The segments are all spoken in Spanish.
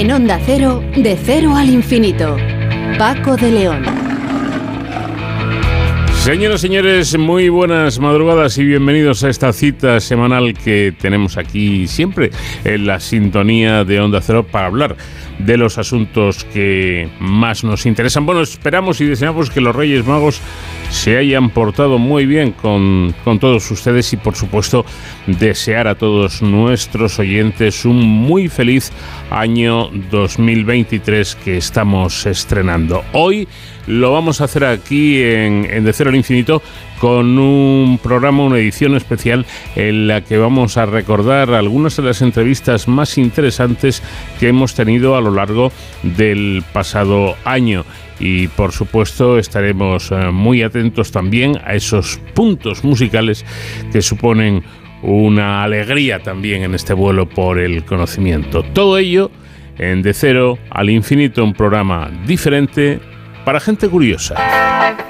En Onda Cero, de cero al infinito. Paco de León. Señoras y señores, muy buenas madrugadas y bienvenidos a esta cita semanal que tenemos aquí siempre en la sintonía de Onda Cero para hablar de los asuntos que más nos interesan. Bueno, esperamos y deseamos que los Reyes Magos se hayan portado muy bien con, con, todos ustedes y por supuesto desear a todos nuestros oyentes un muy feliz año 2023 que estamos estrenando. Hoy lo vamos a hacer aquí en, en De Cero al Infinito con un programa, una edición especial en la que vamos a recordar algunas de las entrevistas más interesantes que hemos tenido a lo largo del pasado año y por supuesto estaremos eh, muy atentos también a esos puntos musicales que suponen una alegría también en este vuelo por el conocimiento. Todo ello en De Cero al Infinito, un programa diferente para gente curiosa.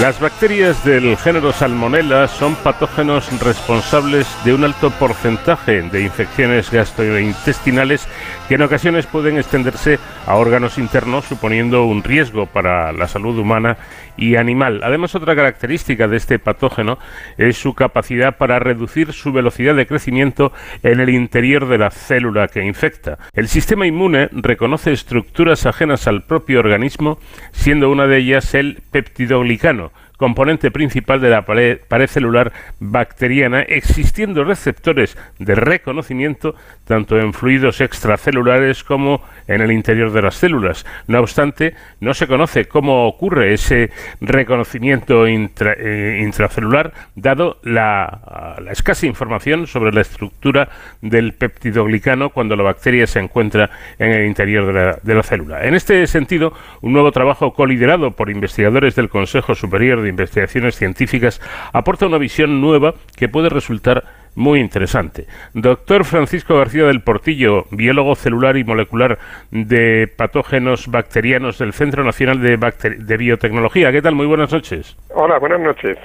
Las bacterias del género Salmonella son patógenos responsables de un alto porcentaje de infecciones gastrointestinales que en ocasiones pueden extenderse a órganos internos, suponiendo un riesgo para la salud humana y animal. Además, otra característica de este patógeno es su capacidad para reducir su velocidad de crecimiento en el interior de la célula que infecta. El sistema inmune reconoce estructuras ajenas al propio organismo, siendo una de ellas el peptidoglicano componente principal de la pared, celular bacteriana, existiendo receptores de reconocimiento tanto en fluidos extracelulares como en el interior de las células. No obstante, no se conoce cómo ocurre ese reconocimiento eh, intracelular, dado la, escasa información sobre la estructura del peptidoglicano cuando la bacteria se encuentra en el interior de la, de la célula. En este sentido, un nuevo trabajo coliderado por investigadores del Consejo Superior de Investigaciones Científicas aporta una visión nueva que puede resultar muy interesante. Doctor Francisco García del Portillo, biólogo celular y molecular de patógenos bacterianos del Centro Nacional de, de Biotecnología. ¿Qué tal? Muy buenas noches. Hola, buenas noches.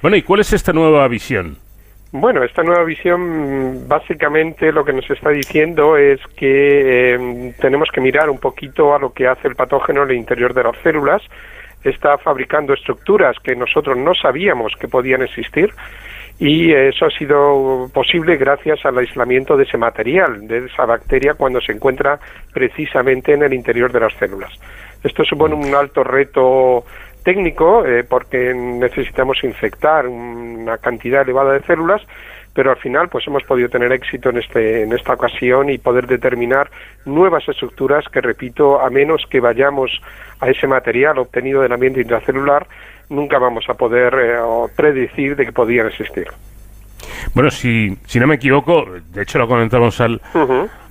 Bueno, ¿y cuál es esta nueva visión? Bueno, esta nueva visión básicamente lo que nos está diciendo es que eh, tenemos que mirar un poquito a lo que hace el patógeno en el interior de las células. Está fabricando estructuras que nosotros no sabíamos que podían existir y eso ha sido posible gracias al aislamiento de ese material, de esa bacteria cuando se encuentra precisamente en el interior de las células. Esto supone un alto reto técnico eh, porque necesitamos infectar una cantidad elevada de células pero al final pues hemos podido tener éxito en este en esta ocasión y poder determinar nuevas estructuras que repito a menos que vayamos a ese material obtenido del ambiente intracelular nunca vamos a poder eh, predecir de que podían existir. Bueno, si, si no me equivoco, de hecho lo comentamos al,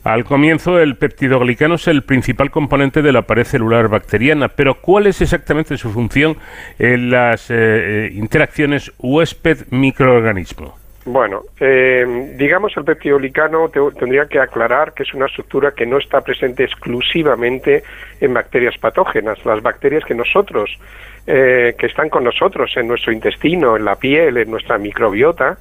al comienzo, el peptidoglicano es el principal componente de la pared celular bacteriana, pero ¿cuál es exactamente su función en las eh, eh, interacciones huésped-microorganismo? Bueno, eh, digamos el peptidoglicano tendría que aclarar que es una estructura que no está presente exclusivamente en bacterias patógenas. Las bacterias que nosotros, eh, que están con nosotros en nuestro intestino, en la piel, en nuestra microbiota,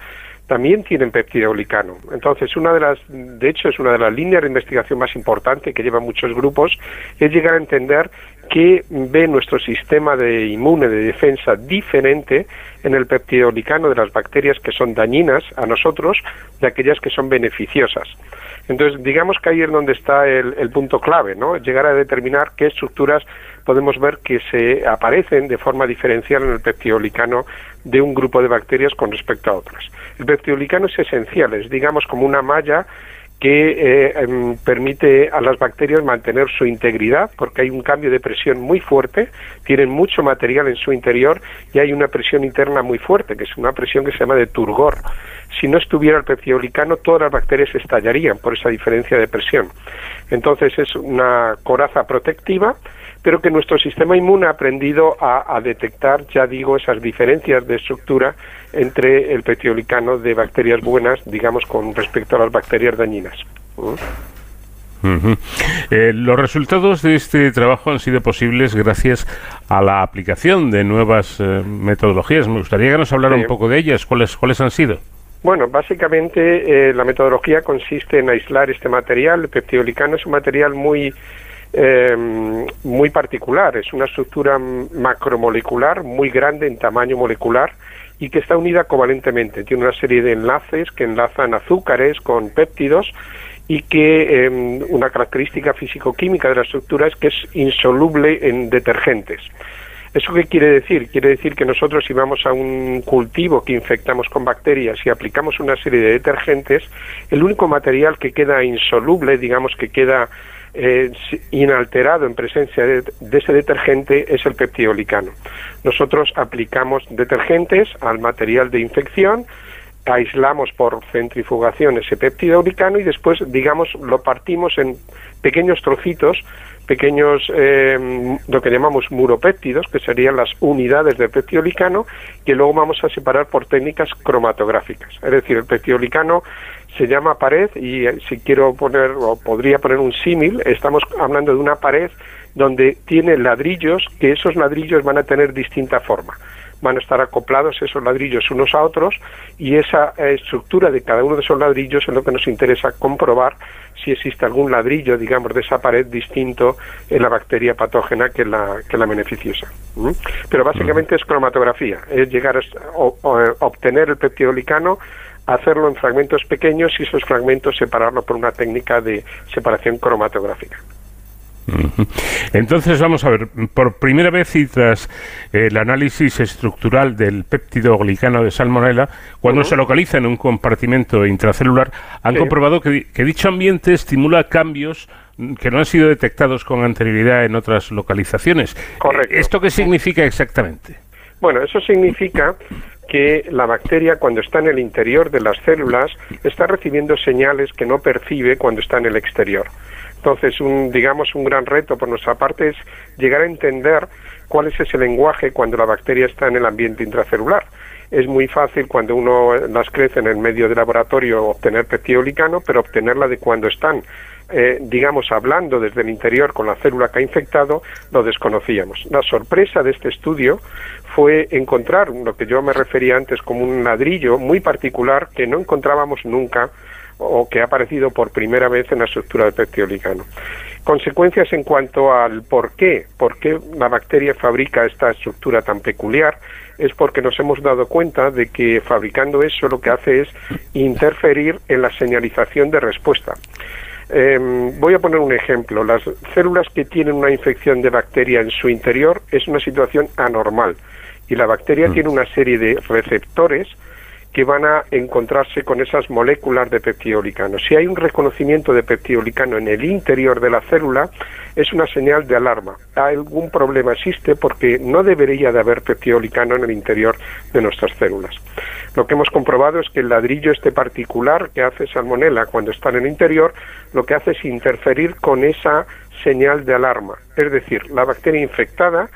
también tienen peptidoglicano. Entonces, una de las, de hecho, es una de las líneas de investigación más importantes que llevan muchos grupos, es llegar a entender que ve nuestro sistema de inmune de defensa diferente en el peptidoglicano de las bacterias que son dañinas a nosotros de aquellas que son beneficiosas. Entonces, digamos que ahí es donde está el, el punto clave, ¿no? Llegar a determinar qué estructuras podemos ver que se aparecen de forma diferencial en el peptidoglicano de un grupo de bacterias con respecto a otras. El peptidoglicano es esencial, es digamos como una malla que eh, em, permite a las bacterias mantener su integridad, porque hay un cambio de presión muy fuerte, tienen mucho material en su interior y hay una presión interna muy fuerte, que es una presión que se llama de turgor. Si no estuviera el peptidoglicano, todas las bacterias estallarían por esa diferencia de presión. Entonces es una coraza protectiva pero que nuestro sistema inmune ha aprendido a, detectar, ya digo, esas diferencias de estructura entre el petiolicano de bacterias buenas, digamos, con respecto a las bacterias dañinas. Eh, los resultados de este trabajo han sido posibles gracias a la aplicación de nuevas eh, metodologías. Me gustaría que nos hablara un poco de ellas. ¿Cuáles, cuáles han sido? Bueno, básicamente eh, la metodología consiste en aislar este material. El peptidolicano es un material muy eh, muy particular. Es una estructura macromolecular muy grande en tamaño molecular y que está unida covalentemente. Tiene una serie de enlaces que enlazan azúcares con péptidos y que em, una característica físico-química de la estructura es que es insoluble en detergentes. ¿Eso qué quiere decir? Quiere decir que nosotros si vamos a un cultivo que infectamos con bacterias y aplicamos una serie de detergentes, el único material que queda insoluble, digamos que queda eh, inalterado en presencia de, ese detergente es el peptidolicano. Nosotros aplicamos detergentes al material de infección, aislamos por centrifugación ese peptidolicano y después, digamos, lo partimos en pequeños trocitos, pequeños, eh, lo que llamamos muropéptidos, que serían las unidades del peptidolicano, que luego vamos a separar por técnicas cromatográficas. Es decir, el peptidolicano se llama pared y eh, si quiero poner o podría poner un símil, estamos hablando de una pared donde tiene ladrillos que esos ladrillos van a tener distinta forma. Van a estar acoplados esos ladrillos unos a otros y esa eh, estructura de cada uno de esos ladrillos es lo que nos interesa comprobar si existe algún ladrillo, digamos, de esa pared distinto en la bacteria patógena que la, que la beneficiosa. Pero básicamente es cromatografía, es llegar a obtener el peptidolicano hacerlo en fragmentos pequeños y esos fragmentos separarlo por una técnica de separación cromatográfica. Entonces vamos a ver, por primera vez y tras el análisis estructural del péptido glicano de salmonella, cuando se localiza en un compartimento intracelular, han comprobado que, dicho ambiente estimula cambios que no han sido detectados con anterioridad en otras localizaciones. Correcto. ¿Esto qué significa exactamente? Bueno, eso significa que la bacteria cuando está en el interior de las células está recibiendo señales que no percibe cuando está en el exterior. Entonces, un, digamos, un gran reto por nuestra parte es llegar a entender cuál es ese lenguaje cuando la bacteria está en el ambiente intracelular. Es muy fácil cuando uno las crece en el medio de laboratorio obtener licano, pero obtenerla de cuando están eh, digamos, hablando desde el interior con la célula que ha infectado, lo desconocíamos. La sorpresa de este estudio fue encontrar lo que yo me refería antes como un ladrillo muy particular que no encontrábamos nunca o que ha aparecido por primera vez en la estructura del peptidolicano. Consecuencias en cuanto al por qué, por qué la bacteria fabrica esta estructura tan peculiar, es porque nos hemos dado cuenta de que fabricando eso lo que hace es interferir en la señalización de respuesta. Em, voy a poner un ejemplo. Las células que tienen una infección de bacteria en su interior es una situación anormal y la bacteria mm. tiene una serie de receptores que van a encontrarse con esas moléculas de peptidolicano. Si hay un reconocimiento de peptidolicano en el interior de la célula, es una señal de alarma. Algún problema existe porque no debería de haber peptidolicano en el interior de nuestras células. Lo que hemos comprobado es que el ladrillo este particular que hace salmonella cuando está en el interior, lo que hace es interferir con esa señal de alarma. Es decir, la bacteria infectada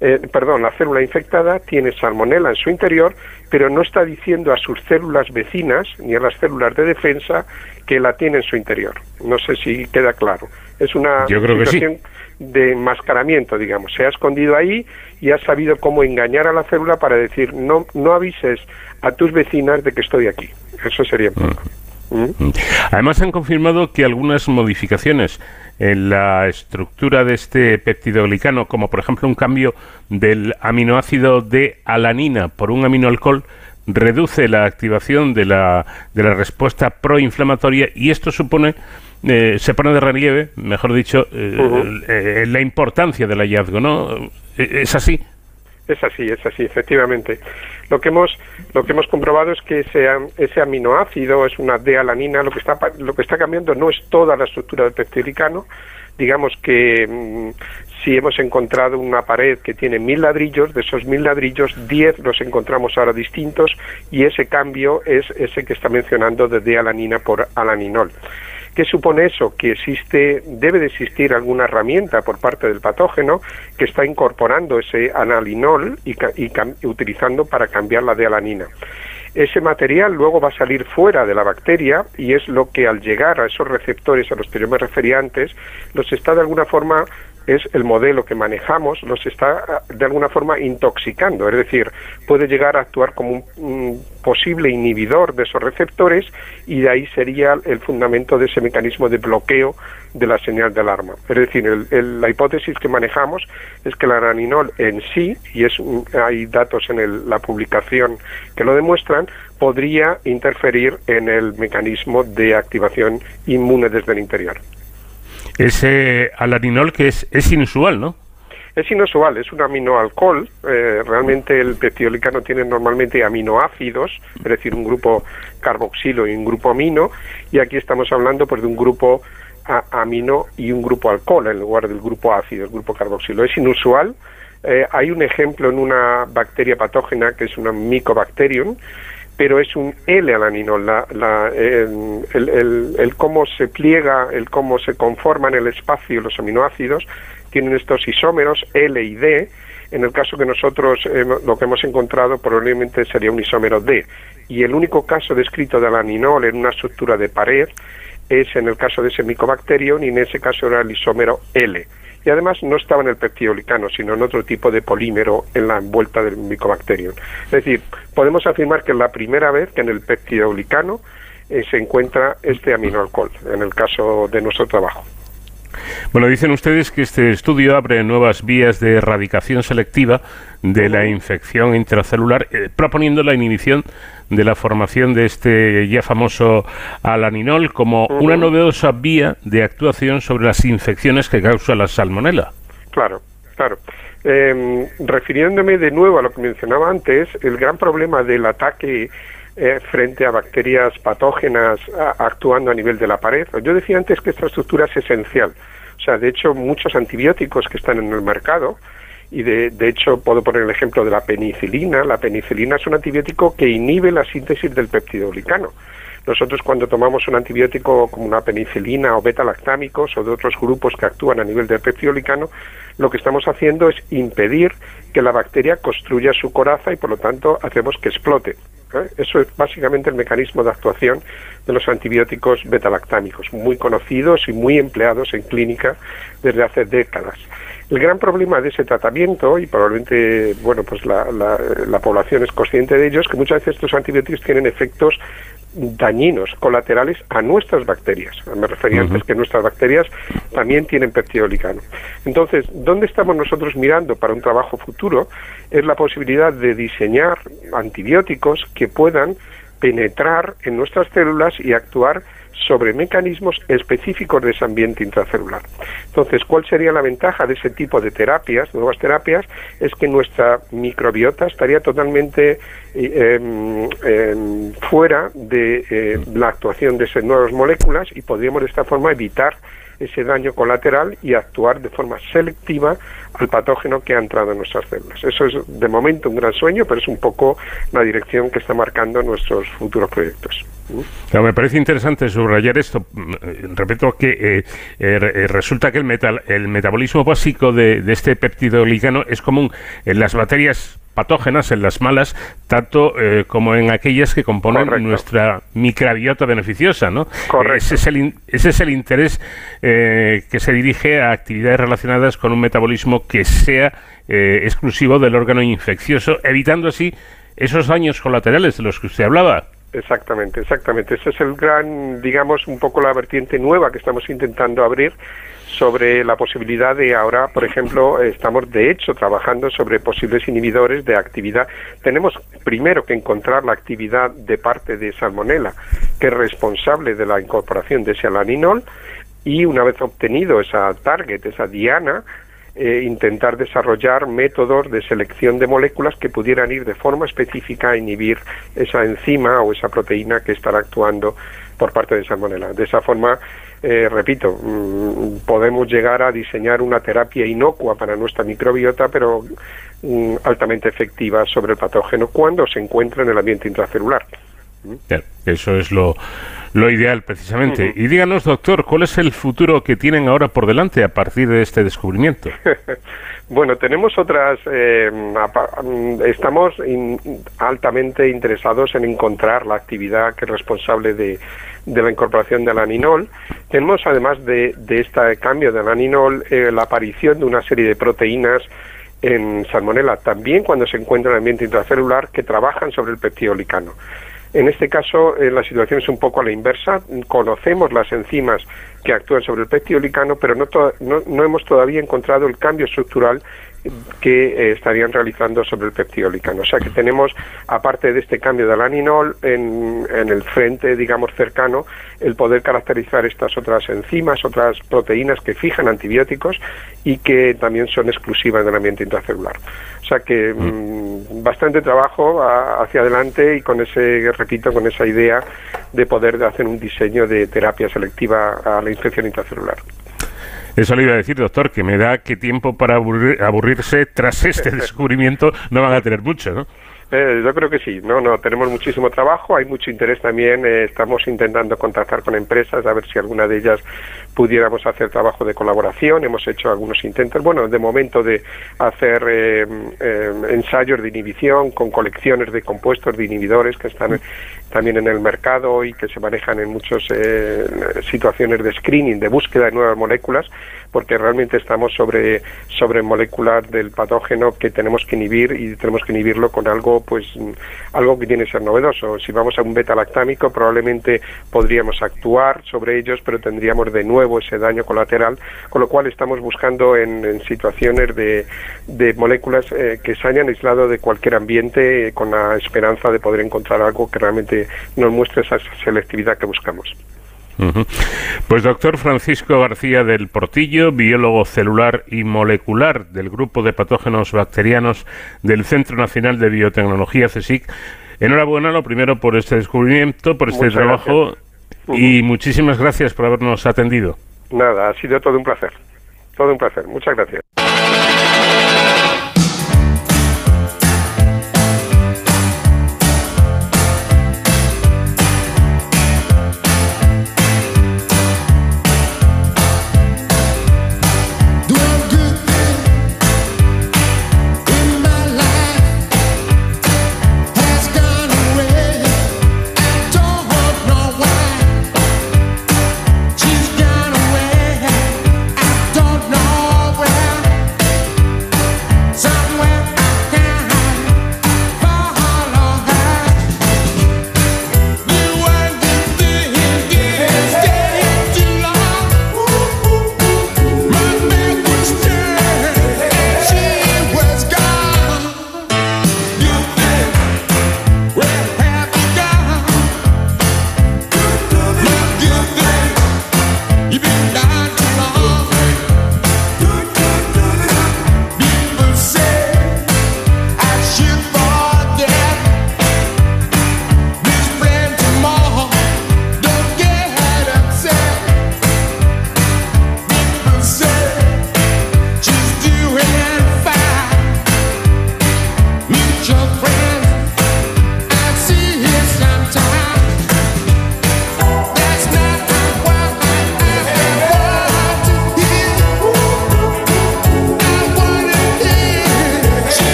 eh, perdón, la célula infectada tiene salmonela en su interior, pero no está diciendo a sus células vecinas ni a las células de defensa que la tiene en su interior. No sé si queda claro. Es una situación de enmascaramiento, digamos. Se ha escondido ahí y ha sabido cómo engañar a la célula para decir no, no avises a tus vecinas de que estoy aquí. Eso sería. ¿Mm? Además han confirmado que algunas modificaciones en la estructura de este peptidoglicano, como por ejemplo un cambio del aminoácido de alanina por un aminoalcohol, reduce la activación de la, de la respuesta proinflamatoria y esto supone eh, se pone de relieve, mejor dicho, eh, eh, la importancia del hallazgo, ¿no? ¿Es así? Es así, es así, efectivamente. Lo que hemos lo que hemos comprobado es que ese, aminoácido es una D-alanina, lo que está lo que está cambiando no es toda la estructura del peptidoglicano, digamos que mm, si hemos encontrado una pared que tiene mil ladrillos, de esos mil ladrillos, diez los encontramos ahora distintos y ese cambio es ese que está mencionando de D-alanina por alaninol. ¿Qué supone eso? Que existe, debe de existir alguna herramienta por parte del patógeno que está incorporando ese analinol y, utilizando para cambiar la de alanina. Ese material luego va a salir fuera de la bacteria y es lo que al llegar a esos receptores a los que yo me refería antes, los está de alguna forma es el modelo que manejamos, los está de alguna forma intoxicando, es decir, puede llegar a actuar como un, posible inhibidor de esos receptores y de ahí sería el fundamento de ese mecanismo de bloqueo de la señal de alarma. Es decir, la hipótesis que manejamos es que la araninol en sí, y es hay datos en la publicación que lo demuestran, podría interferir en el mecanismo de activación inmune desde el interior ese alaninol que es, es inusual, ¿no? Es inusual, es un aminoalcohol. Eh, realmente el peptidolicano tiene normalmente aminoácidos, es decir, un grupo carboxilo y un grupo amino, y aquí estamos hablando pues de un grupo amino y un grupo alcohol en lugar del grupo ácido, el grupo carboxilo. Es inusual. Eh, hay un ejemplo en una bacteria patógena que es una Mycobacterium, pero es un L-alanino, la, la, el, cómo se pliega, el cómo se conforman el espacio los aminoácidos, tienen estos isómeros L y D. En el caso que nosotros lo que hemos encontrado probablemente sería un isómero D. Y el único caso descrito de alaninol en una estructura de pared es en el caso de ese micobacterium y en ese caso era el isómero L y además no estaba en el peptidolicano, sino en otro tipo de polímero en la envuelta del micobacterium. Es decir, podemos afirmar que es la primera vez que en el peptidolicano eh, se encuentra este aminoalcohol, en el caso de nuestro trabajo. Bueno, dicen ustedes que este estudio abre nuevas vías de erradicación selectiva de la infección intracelular, eh, proponiendo la inhibición de la formación de este ya famoso alaninol como una novedosa vía de actuación sobre las infecciones que causa la salmonela. Claro, claro. Em, refiriéndome de nuevo a lo que mencionaba antes, el gran problema del ataque eh, frente a bacterias patógenas actuando a nivel de la pared. Yo decía antes que esta estructura es esencial. O sea, de hecho, muchos antibióticos que están en el mercado, y de, de, hecho puedo poner el ejemplo de la penicilina. La penicilina es un antibiótico que inhibe la síntesis del peptidoglicano. Nosotros cuando tomamos un antibiótico como una penicilina o beta-lactámicos o de otros grupos que actúan a nivel del peptidoglicano, lo que estamos haciendo es impedir que la bacteria construya su coraza y por lo tanto hacemos que explote. ¿eh? Eso es básicamente el mecanismo de actuación de los antibióticos beta-lactámicos, muy conocidos y muy empleados en clínica desde hace décadas. El gran problema de ese tratamiento, y probablemente bueno, pues la, la población es consciente de ello, es que muchas veces estos antibióticos tienen efectos dañinos, colaterales a nuestras bacterias. Me refería antes que nuestras bacterias también tienen peptidolicano. Entonces, ¿dónde estamos nosotros mirando para un trabajo futuro? Es la posibilidad de diseñar antibióticos que puedan penetrar en nuestras células y actuar sobre mecanismos específicos de ese ambiente intracelular. Entonces, ¿cuál sería la ventaja de ese tipo de terapias, nuevas terapias? Es que nuestra microbiota estaría totalmente eh, em, em, fuera de eh, la actuación de esas nuevas moléculas y podríamos de esta forma evitar ese daño colateral y actuar de forma selectiva al patógeno que ha entrado en nuestras células. Eso es de momento un gran sueño, pero es un poco la dirección que está marcando nuestros futuros proyectos. me parece interesante subrayar esto. Repito que eh, eh, resulta que el, metal, el metabolismo básico de, de este peptidoglicano es común en las bacterias patógenas, en las malas, tanto eh, como en aquellas que componen nuestra microbiota beneficiosa, ¿no? Ese es el, ese es el interés eh, que se dirige a actividades relacionadas con un metabolismo que sea eh, exclusivo del órgano infeccioso, evitando así esos daños colaterales de los que usted hablaba. Exactamente, exactamente. Ese es el gran, digamos, un poco la vertiente nueva que estamos intentando abrir sobre la posibilidad de ahora, por ejemplo, estamos de hecho trabajando sobre posibles inhibidores de actividad. Tenemos primero que encontrar la actividad de parte de Salmonella, que es responsable de la incorporación de ese alaninol, y una vez obtenido esa target, esa diana, eh, intentar desarrollar métodos de selección de moléculas que pudieran ir de forma específica a inhibir esa enzima o esa proteína que estará actuando por parte de Salmonella. De esa forma, eh, repito, mm, podemos llegar a diseñar una terapia inocua para nuestra microbiota, pero mm, altamente efectiva sobre el patógeno cuando se encuentra en el ambiente intracelular. eso es lo, lo ideal, precisamente. Y díganos, doctor, ¿cuál es el futuro que tienen ahora por delante a partir de este descubrimiento? bueno, tenemos otras. Eh, mm, estamos altamente interesados en encontrar la actividad que es responsable de, de la incorporación del aninol. Tenemos, además de, de este cambio del aninol, eh, la aparición de una serie de proteínas en salmonela, también cuando se encuentra en el ambiente intracelular, que trabajan sobre el peptidolicano. En este caso, eh, la situación es un poco a la inversa. Conocemos las enzimas que actúan sobre el peptidolicano, pero no, no, hemos todavía encontrado el cambio estructural que eh, estarían realizando sobre el peptidolicano. O sea que tenemos, aparte de este cambio del aninol, en, en, el frente, digamos, cercano, el poder caracterizar estas otras enzimas, otras proteínas que fijan antibióticos y que también son exclusivas del ambiente intracelular. O sea que mm, bastante trabajo hacia adelante y con ese, repito, con esa idea de poder hacer un diseño de terapia selectiva a la infección intracelular. Eso le iba a decir, doctor, que me da que tiempo para aburrirse tras este descubrimiento. No van a tener mucho, ¿no? Eh, yo creo que sí, no, no, tenemos muchísimo trabajo, hay mucho interés también, eh, estamos intentando contactar con empresas a ver si alguna de ellas pudiéramos hacer trabajo de colaboración, hemos hecho algunos intentos, bueno, de momento de hacer eh, ensayos de inhibición con colecciones de compuestos de inhibidores que están también en el mercado y que se manejan en muchas eh, situaciones de screening, de búsqueda de nuevas moléculas, porque realmente estamos sobre, sobre moléculas del patógeno que tenemos que inhibir y tenemos que inhibirlo con algo, pues, algo que tiene que ser novedoso. Si vamos a un beta-lactámico, probablemente podríamos actuar sobre ellos, pero tendríamos de nuevo ese daño colateral, con lo cual estamos buscando en, situaciones de, de moléculas eh, que se hayan aislado de cualquier ambiente eh, con la esperanza de poder encontrar algo que realmente nos muestre esa selectividad que buscamos. Pues doctor Francisco García del Portillo, biólogo celular y molecular del Grupo de Patógenos Bacterianos del Centro Nacional de Biotecnología CSIC, enhorabuena lo primero por este descubrimiento, por este trabajo y muchísimas gracias por habernos atendido. Nada, ha sido todo un placer. Todo un placer. Muchas gracias.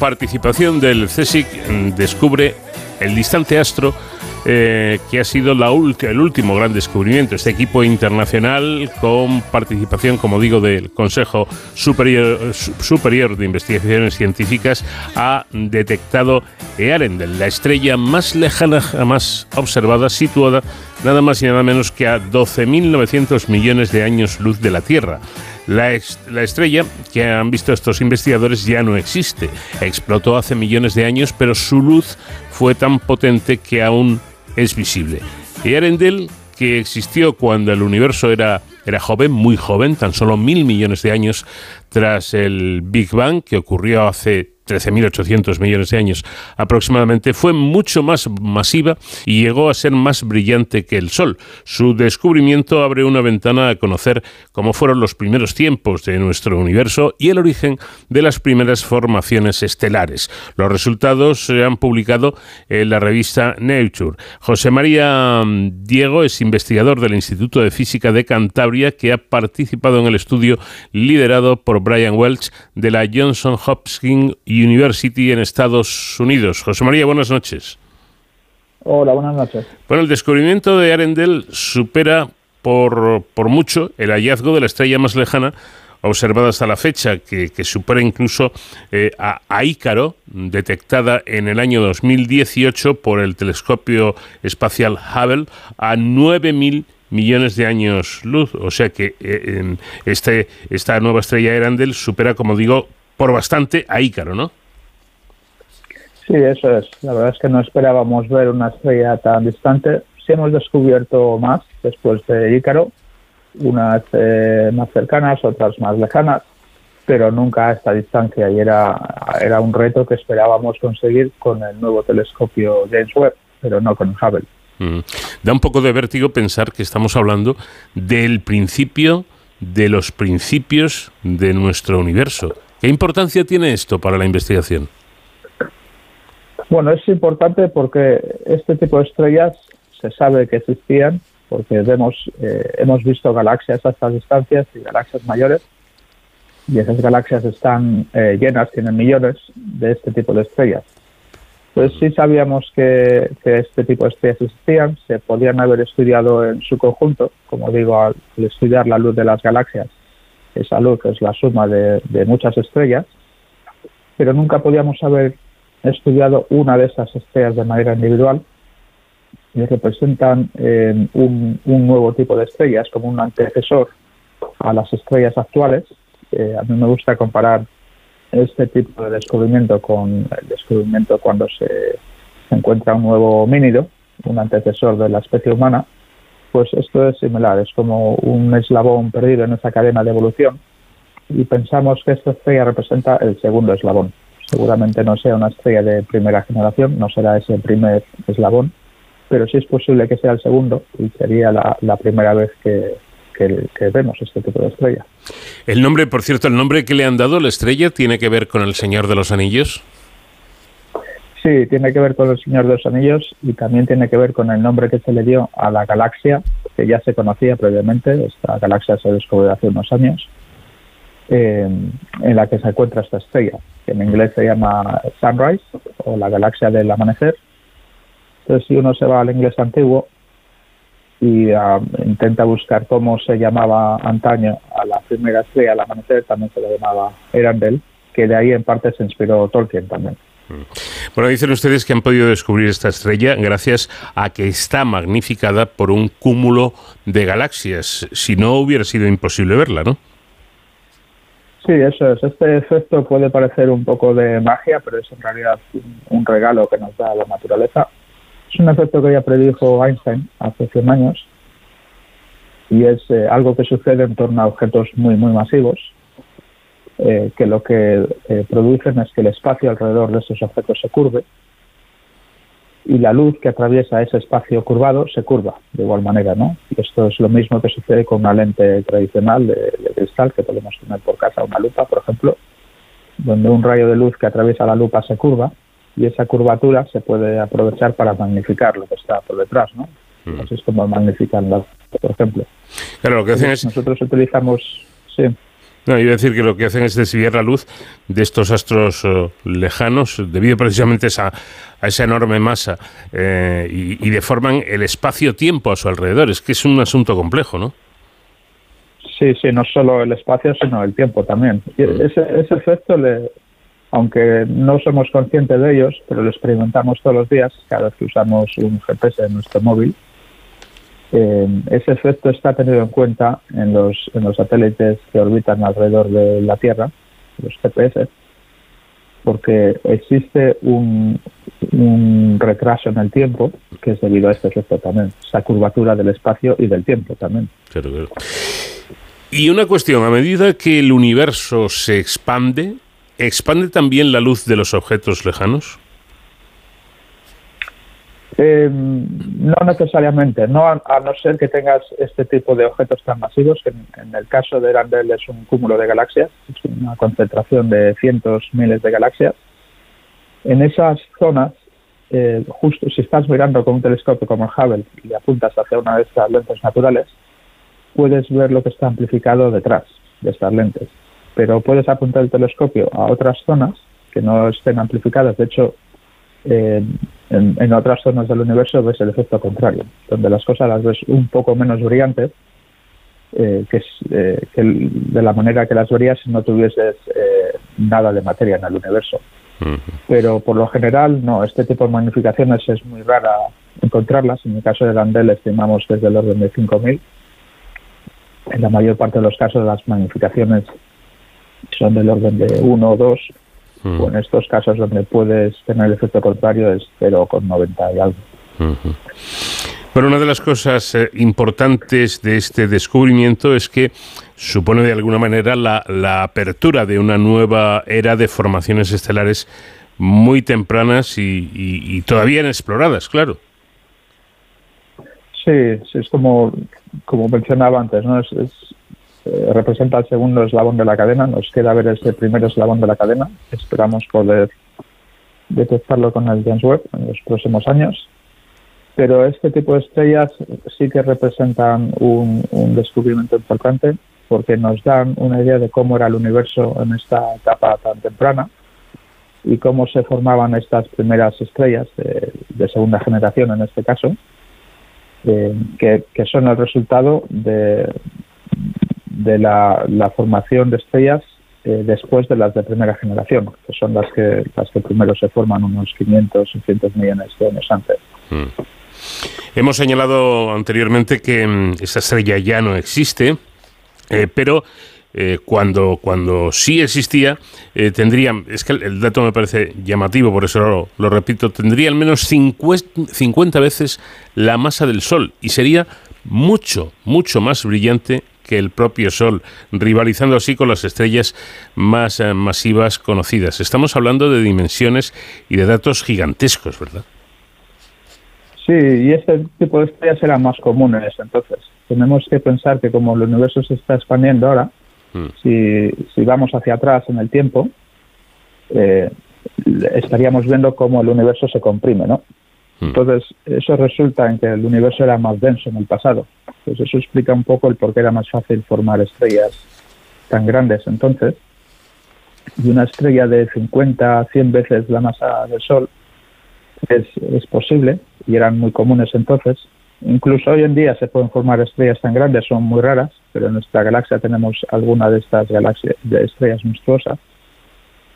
Participación del CSIC mm, descubre el distante astro eh, que ha sido el último gran descubrimiento. Este equipo internacional con participación, como digo, del Consejo Superior, Superior de Investigaciones Científicas ha detectado Earendel, la estrella más lejana jamás observada, situada nada más y nada menos que a 12.900 millones de años luz de la Tierra. La, estrella que han visto estos investigadores ya no existe. Explotó hace millones de años, pero su luz fue tan potente que aún es visible. Y Arendel, que existió cuando el universo era, era joven, muy joven, tan solo mil millones de años tras el Big Bang, que ocurrió hace 13.800 millones de años aproximadamente, fue mucho más masiva y llegó a ser más brillante que el Sol. Su descubrimiento abre una ventana a conocer cómo fueron los primeros tiempos de nuestro universo y el origen de las primeras formaciones estelares. Los resultados se han publicado en la revista Nature. José María mm, Diego es investigador del Instituto de Física de Cantabria que ha participado en el estudio liderado por Brian Welch de la Johnson Hopkins University en Estados Unidos. José María, buenas noches. Hola, buenas noches. Bueno, el descubrimiento de Arendel supera por, por mucho el hallazgo de la estrella más lejana observada hasta la fecha, que, supera incluso eh, a, a, Ícaro, detectada en el año 2018 por el telescopio espacial Hubble, a 9.000 millones de años luz. O sea que eh, este, esta nueva estrella Arendel supera, como digo, por bastante a Ícaro, ¿no? Sí, eso es. La verdad es que no esperábamos ver una estrella tan distante. Sí hemos descubierto más después de Ícaro, unas eh, más cercanas, otras más lejanas, pero nunca a esta distancia y era, era un reto que esperábamos conseguir con el nuevo telescopio James Webb, pero no con Hubble. Mm. Da un poco de vértigo pensar que estamos hablando del principio de los principios de nuestro universo. ¿Qué importancia tiene esto para la investigación? Bueno, es importante porque este tipo de estrellas se sabe que existían, porque vemos, eh, hemos visto galaxias a estas distancias y galaxias mayores, y esas galaxias están eh, llenas, tienen millones de este tipo de estrellas. Pues sí sabíamos que, este tipo de estrellas existían, se podían haber estudiado en su conjunto, como digo, al, estudiar la luz de las galaxias, esa luz es la suma de, muchas estrellas, pero nunca podíamos haber estudiado una de esas estrellas de manera individual y representan eh, un, nuevo tipo de estrellas como un antecesor a las estrellas actuales. a mí me gusta comparar este tipo de descubrimiento con el descubrimiento cuando se, encuentra un nuevo homínido, un antecesor de la especie humana, pues esto es similar, es como un eslabón perdido en esa cadena de evolución y pensamos que esta estrella representa el segundo eslabón. Seguramente no sea una estrella de primera generación, no será ese primer eslabón, pero sí es posible que sea el segundo y sería la primera vez que, que, vemos este tipo de estrella. El nombre, por cierto, el nombre que le han dado la estrella tiene que ver con el Señor de los Anillos. Sí, tiene que ver con el Señor de los Anillos y también tiene que ver con el nombre que se le dio a la galaxia que ya se conocía previamente. Esta galaxia se descubrió hace unos años, en la que se encuentra esta estrella, que en inglés se llama Sunrise o la galaxia del amanecer. Entonces, si uno se va al inglés antiguo, y ah, intenta buscar cómo se llamaba antaño a la primera estrella al amanecer, también se le llamaba Erandel, que de ahí en parte se inspiró Tolkien también. Bueno, dicen ustedes que han podido descubrir esta estrella gracias a que está magnificada por un cúmulo de galaxias. Si no, hubiera sido imposible verla, ¿no? Sí, eso es. Este efecto puede parecer un poco de magia, pero es en realidad un regalo que nos da la naturaleza es un efecto que ya predijo Einstein hace 100 años y es eh, algo que sucede en torno a objetos muy, muy masivos, eh, que lo que eh, producen es que el espacio alrededor de esos objetos se curve y la luz que atraviesa ese espacio curvado se curva de igual manera, ¿no? Y esto es lo mismo que sucede con una lente tradicional de, de cristal que podemos tener por casa, una lupa, por ejemplo, donde un rayo de luz que atraviesa la lupa se curva y esa curvatura se puede aprovechar para magnificar lo que está por detrás, ¿no? Mm. Así es como magnifican la, por ejemplo. Claro, lo que hacen es... Nosotros utilizamos... Sí. No, iba a decir que lo que hacen es desviar la luz de estos astros eh, lejanos debido precisamente a, a esa enorme masa eh, y, deforman el espacio-tiempo a su alrededor. Es que es un asunto complejo, ¿no? Sí, sí, no solo el espacio, sino el tiempo también. Y mm. ese, ese efecto le, aunque no somos conscientes de ellos, pero lo experimentamos todos los días cada vez que usamos un GPS en nuestro móvil. Eh, ese efecto está tenido en cuenta en los, en los satélites que orbitan alrededor de la Tierra, los GPS, porque existe un, un retraso en el tiempo que es debido a este efecto también, esa curvatura del espacio y del tiempo también. Y una cuestión, a medida que el universo se expande, ¿Expande también la luz de los objetos lejanos? Eh, no necesariamente, no a, no ser que tengas este tipo de objetos tan masivos, que en, el caso de Randel es un cúmulo de galaxias, es una concentración de cientos, miles de galaxias. En esas zonas, eh, justo si estás mirando con un telescopio como el Hubble y apuntas hacia una de estas lentes naturales, puedes ver lo que está amplificado detrás de estas lentes pero puedes apuntar el telescopio a otras zonas que no estén amplificadas. De hecho, en, otras zonas del universo ves el efecto contrario, donde las cosas las ves un poco menos brillantes, eh, que, es, eh, que de la manera que las verías si no tuvieses eh, nada de materia en el universo. Pero por lo general, no, este tipo de magnificaciones es muy rara encontrarlas. En el caso de Landel estimamos que es del orden de 5.000. En la mayor parte de los casos las magnificaciones son del orden de uno o o en estos casos donde puedes tener el efecto contrario es 0,90 y algo. Bueno, una de las cosas eh, importantes de este descubrimiento es que supone de alguna manera la, apertura de una nueva era de formaciones estelares muy tempranas y, todavía inexploradas, claro. Sí, es como, como mencionaba antes, ¿no? Es, eh, representa el segundo eslabón de la cadena, nos queda ver este primer eslabón de la cadena, esperamos poder detectarlo con el James Webb en los próximos años pero este tipo de estrellas sí que representan un, descubrimiento importante porque nos dan una idea de cómo era el universo en esta etapa tan temprana y cómo se formaban estas primeras estrellas de, segunda generación en este caso, eh, que, son el resultado de, de la, formación de estrellas eh, después de las de primera generación, que son las que, las que primero se forman unos 500 o 600 millones de años antes. Mm. Hemos señalado anteriormente que mm, esa estrella ya no existe, eh, pero eh, cuando, cuando sí existía, eh, tendría, es que el, dato me parece llamativo, por eso lo, repito, tendría al menos 50, veces la masa del Sol y sería mucho, mucho más brillante que el propio Sol, rivalizando así con las estrellas más masivas conocidas. Estamos hablando de dimensiones y de datos gigantescos, ¿verdad? Sí, y este tipo de estrellas eran más comunes entonces. Tenemos que pensar que como el universo se está expandiendo ahora, hmm. si, si vamos hacia atrás en el tiempo, eh, estaríamos viendo cómo el universo se comprime, ¿no? Hmm. Entonces, eso resulta en que el universo era más denso en el pasado. Pues eso explica un poco el por qué era más fácil formar estrellas tan grandes entonces. Y una estrella de 50 a 100 veces la masa del Sol es, es posible y eran muy comunes entonces. Incluso hoy en día se pueden formar estrellas tan grandes, son muy raras, pero en nuestra galaxia tenemos alguna de estas galaxias de estrellas monstruosas.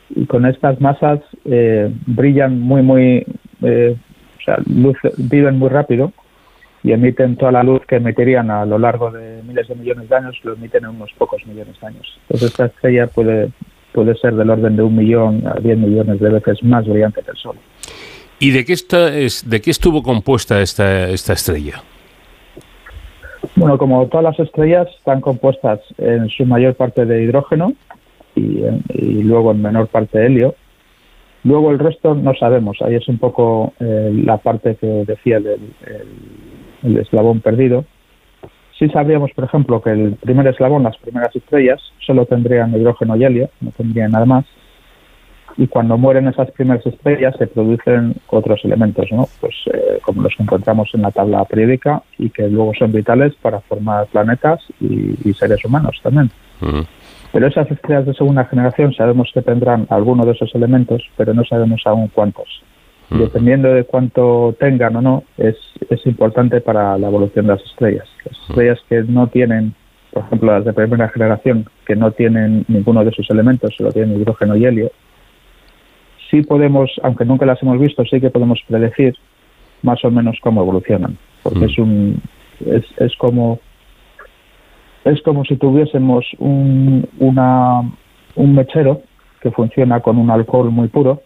Y con estas masas eh, brillan muy, muy, eh, sea, luz, viven muy rápido y emiten toda la luz que emitirían a lo largo de miles de millones de años, lo emiten en unos pocos millones de años. Entonces esta estrella puede, puede ser del orden de un millón a diez millones de veces más brillante que el Sol. ¿Y de qué, está, es, de qué estuvo compuesta esta, esta estrella? Bueno, como todas las estrellas, están compuestas en su mayor parte de hidrógeno y, luego en menor parte de helio. Luego el resto no sabemos. Ahí es un poco eh, la parte que decía del el, eslabón perdido. Sí sabríamos, por ejemplo, que el primer eslabón, las primeras estrellas, solo tendrían hidrógeno y helio, no tendrían nada más y cuando mueren esas primeras estrellas se producen otros elementos, ¿no? Pues eh, como los que encontramos en la tabla periódica y que luego son vitales para formar planetas y, seres humanos también. Pero esas estrellas de segunda generación sabemos que tendrán alguno de esos elementos, pero no sabemos aún cuántos. Dependiendo de cuánto tengan o no, es, es importante para la evolución de las estrellas. Las estrellas que no tienen, por ejemplo, las de primera generación, que no tienen ninguno de esos elementos, solo tienen hidrógeno y helio, sí podemos, aunque nunca las hemos visto, sí que podemos predecir más o menos cómo evolucionan, porque mm. es un es, es como es como si tuviésemos un, una, un mechero que funciona con un alcohol muy puro,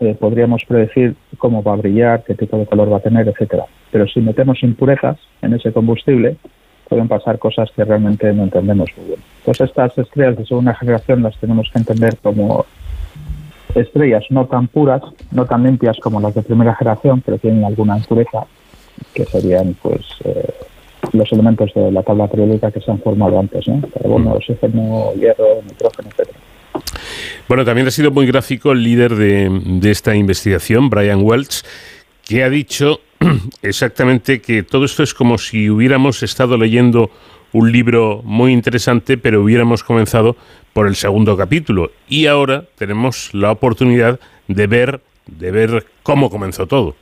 eh, podríamos predecir cómo va a brillar, qué tipo de color va a tener, etcétera. Pero si metemos impurezas en ese combustible, pueden pasar cosas que realmente no entendemos muy bien. Pues estas estrellas de segunda generación las tenemos que entender como estrellas no tan puras, no tan limpias como las de primera generación, pero tienen alguna impureza, que serían pues eh, los elementos de la tabla periódica que se han formado antes, ¿no? Carbono, mm. oxígeno, hierro, nitrógeno, etc. Bueno, también ha sido muy gráfico el líder de, de esta investigación, Brian Welch, que ha dicho exactamente que todo esto es como si hubiéramos estado leyendo un libro muy interesante, pero hubiéramos comenzado por el segundo capítulo y ahora tenemos la oportunidad de ver de ver cómo comenzó todo.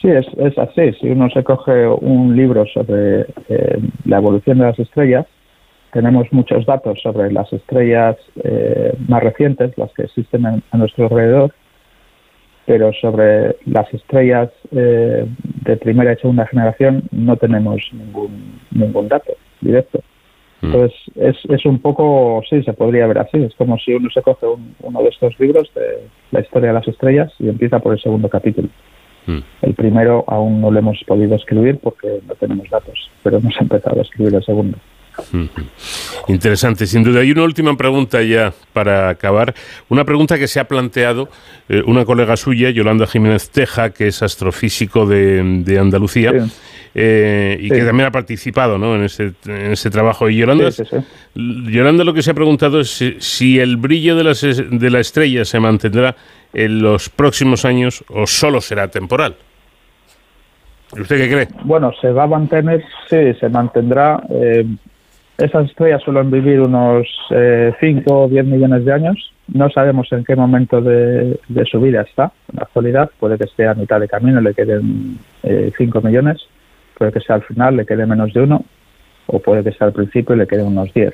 Sí, es, así. Si uno se coge un libro sobre eh, la evolución de las estrellas, tenemos muchos datos sobre las estrellas eh, más recientes, las que existen a nuestro alrededor, pero sobre las estrellas eh, de primera y segunda generación no tenemos ningún, ningún dato directo. Mm. Entonces, es, es un poco, sí, se podría ver así. Es como si uno se coge uno de estos libros de la historia de las estrellas y empieza por el segundo capítulo. Mm. El primero aún no lo hemos podido escribir porque no tenemos datos, pero hemos empezado a escribir el segundo. Interesante, sin duda. Y una última pregunta ya para acabar. Una pregunta que se ha planteado eh, una colega suya, Yolanda Jiménez Teja, que es astrofísico de, Andalucía. Eh, y que también ha participado ¿no? en, ese, en ese trabajo. Y Yolanda, Yolanda lo que se ha preguntado es si, el brillo de, las, de la estrella se mantendrá en los próximos años o solo será temporal. ¿Usted qué cree? Bueno, se va a mantener, sí, se mantendrá. Eh, esas estrellas suelen vivir unos 5 eh, o 10 millones de años. No sabemos en qué momento de, su vida está en la actualidad. Puede que esté a mitad de camino, le queden 5 eh, millones. Puede que sea al final, le quede menos de uno. O puede que sea al principio y le queden unos 10.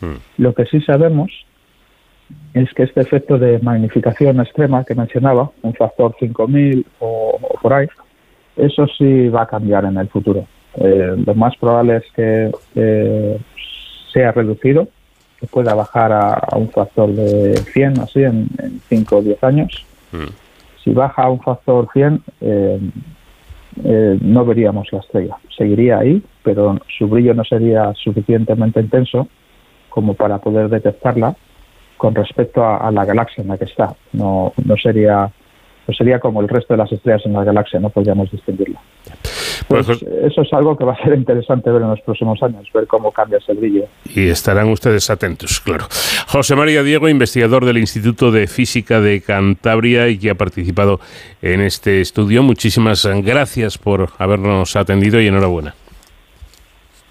Hmm. Lo que sí sabemos es que este efecto de magnificación extrema que mencionaba, un factor 5000 o, o por ahí, eso sí va a cambiar en el futuro. Eh, lo más probable es que sea reducido, que pueda bajar a, un factor de 100, así, en, 5 o 10 años. Mm. Si baja a un factor 100, eh, eh, no veríamos la estrella. Seguiría ahí, pero su brillo no sería suficientemente intenso como para poder detectarla con respecto a, la galaxia en la que está. No, no sería no sería como el resto de las estrellas en la galaxia, no podríamos distinguirla. Pues, eso es algo que va a ser interesante ver en los próximos años, ver cómo cambia ese brillo. Y estarán ustedes atentos, claro. José María Diego, investigador del Instituto de Física de Cantabria y que ha participado en este estudio. Muchísimas gracias por habernos atendido y enhorabuena.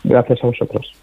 Gracias a vosotros.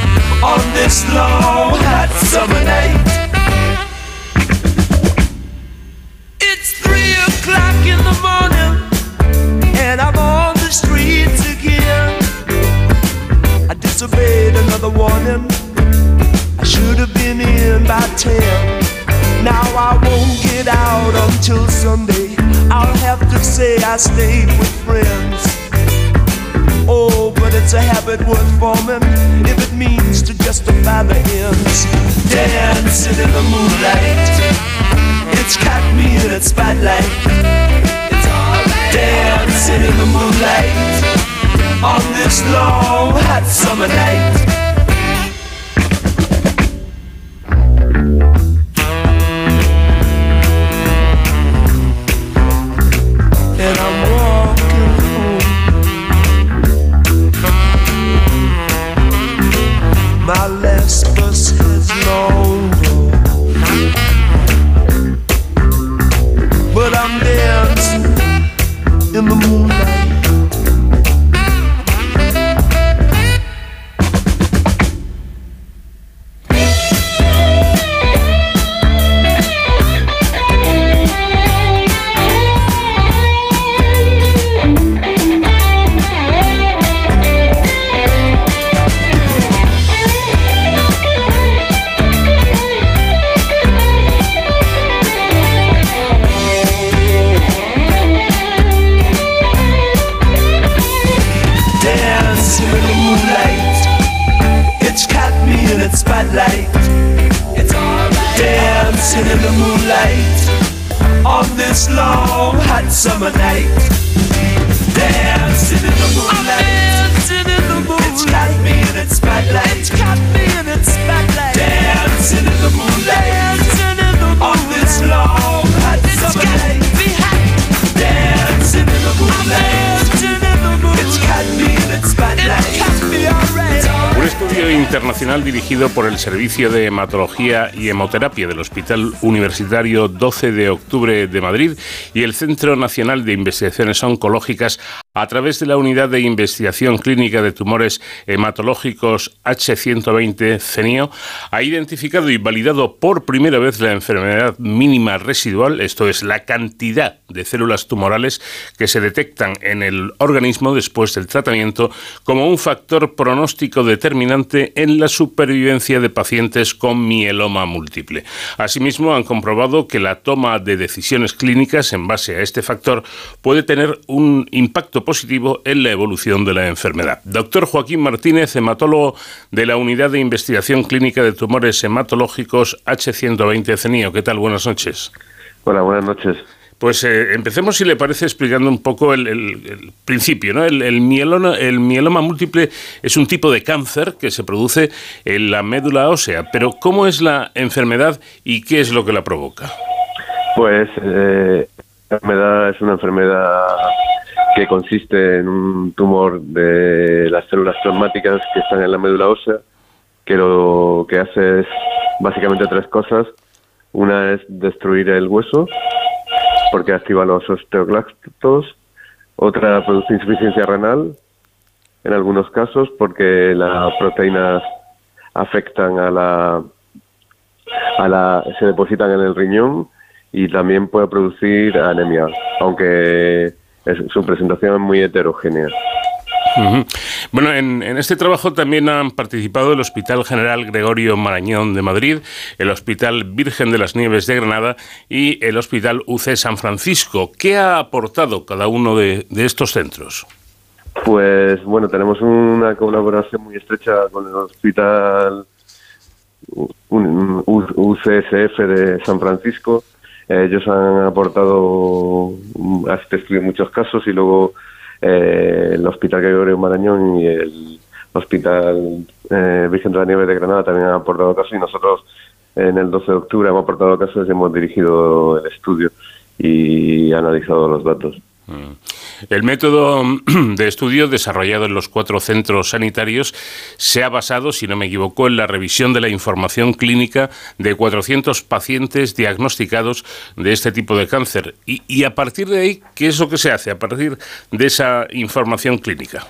on this long hot summer night. It's three o'clock in the morning, and I'm on the streets again. I disobeyed another warning. I should have been in by ten. Now I won't get out until Sunday. I'll have to say I stayed with friends. Oh, but it's a habit worth forming if it means to justify the ends. Dancing in the moonlight, it's caught me in its spotlight. It's alright. Dancing in the moonlight on this long hot summer night. my left, bus has no. Summer night. Dancing in the moonlight. Dancing in the moonlight. It's got me in its spotlight. It's got me in its spotlight. Dancing in the moonlight. Dancing in the moonlight. On this long internacional dirigido por el Servicio de Hematología y Hemoterapia del Hospital Universitario 12 de Octubre de Madrid y el Centro Nacional de Investigaciones Oncológicas a través de la Unidad de Investigación Clínica de Tumores Hematológicos H120 CENIO, ha identificado y validado por primera vez la enfermedad mínima residual, esto es, la cantidad de células tumorales que se detectan en el organismo después del tratamiento, como un factor pronóstico determinante en la supervivencia de pacientes con mieloma múltiple. Asimismo, han comprobado que la toma de decisiones clínicas en base a este factor puede tener un impacto positivo en la evolución de la enfermedad. Doctor Joaquín Martínez, hematólogo de la Unidad de Investigación Clínica de Tumores Hematológicos H120 CENIO. ¿Qué tal? Buenas noches. Hola, buenas noches. Pues eh, empecemos, si le parece, explicando un poco el, principio. ¿no? El, mieloma, el mieloma múltiple es un tipo de cáncer que se produce en la médula ósea. Pero, ¿cómo es la enfermedad y qué es lo que la provoca? Pues eh, la enfermedad es una enfermedad que consiste en un tumor de las células plasmáticas que están en la médula ósea, que lo que hace es básicamente tres cosas. Una es destruir el hueso, porque activa los osteoclastos. Otra produce insuficiencia renal, en algunos casos, porque las proteínas afectan a la, a la se depositan en el riñón y también puede producir anemia, aunque su presentación es muy heterogénea. Bueno, en, este trabajo también han participado el Hospital General Gregorio Marañón de Madrid, el Hospital Virgen de las Nieves de Granada y el Hospital UC San Francisco. ¿Qué ha aportado cada uno de, estos centros? Pues bueno, tenemos una colaboración muy estrecha con el Hospital UCSF de San Francisco ellos han aportado a este estudio muchos casos y luego eh, el Hospital Gregorio Marañón y el Hospital eh, Virgen de la Nieve de Granada también han aportado casos y nosotros en el 12 de octubre hemos aportado casos y hemos dirigido el estudio y analizado los datos. Mm. El método de estudio desarrollado en los cuatro centros sanitarios se ha basado, si no me equivoco, en la revisión de la información clínica de 400 pacientes diagnosticados de este tipo de cáncer. Y, a partir de ahí, ¿qué es lo que se hace a partir de esa información clínica?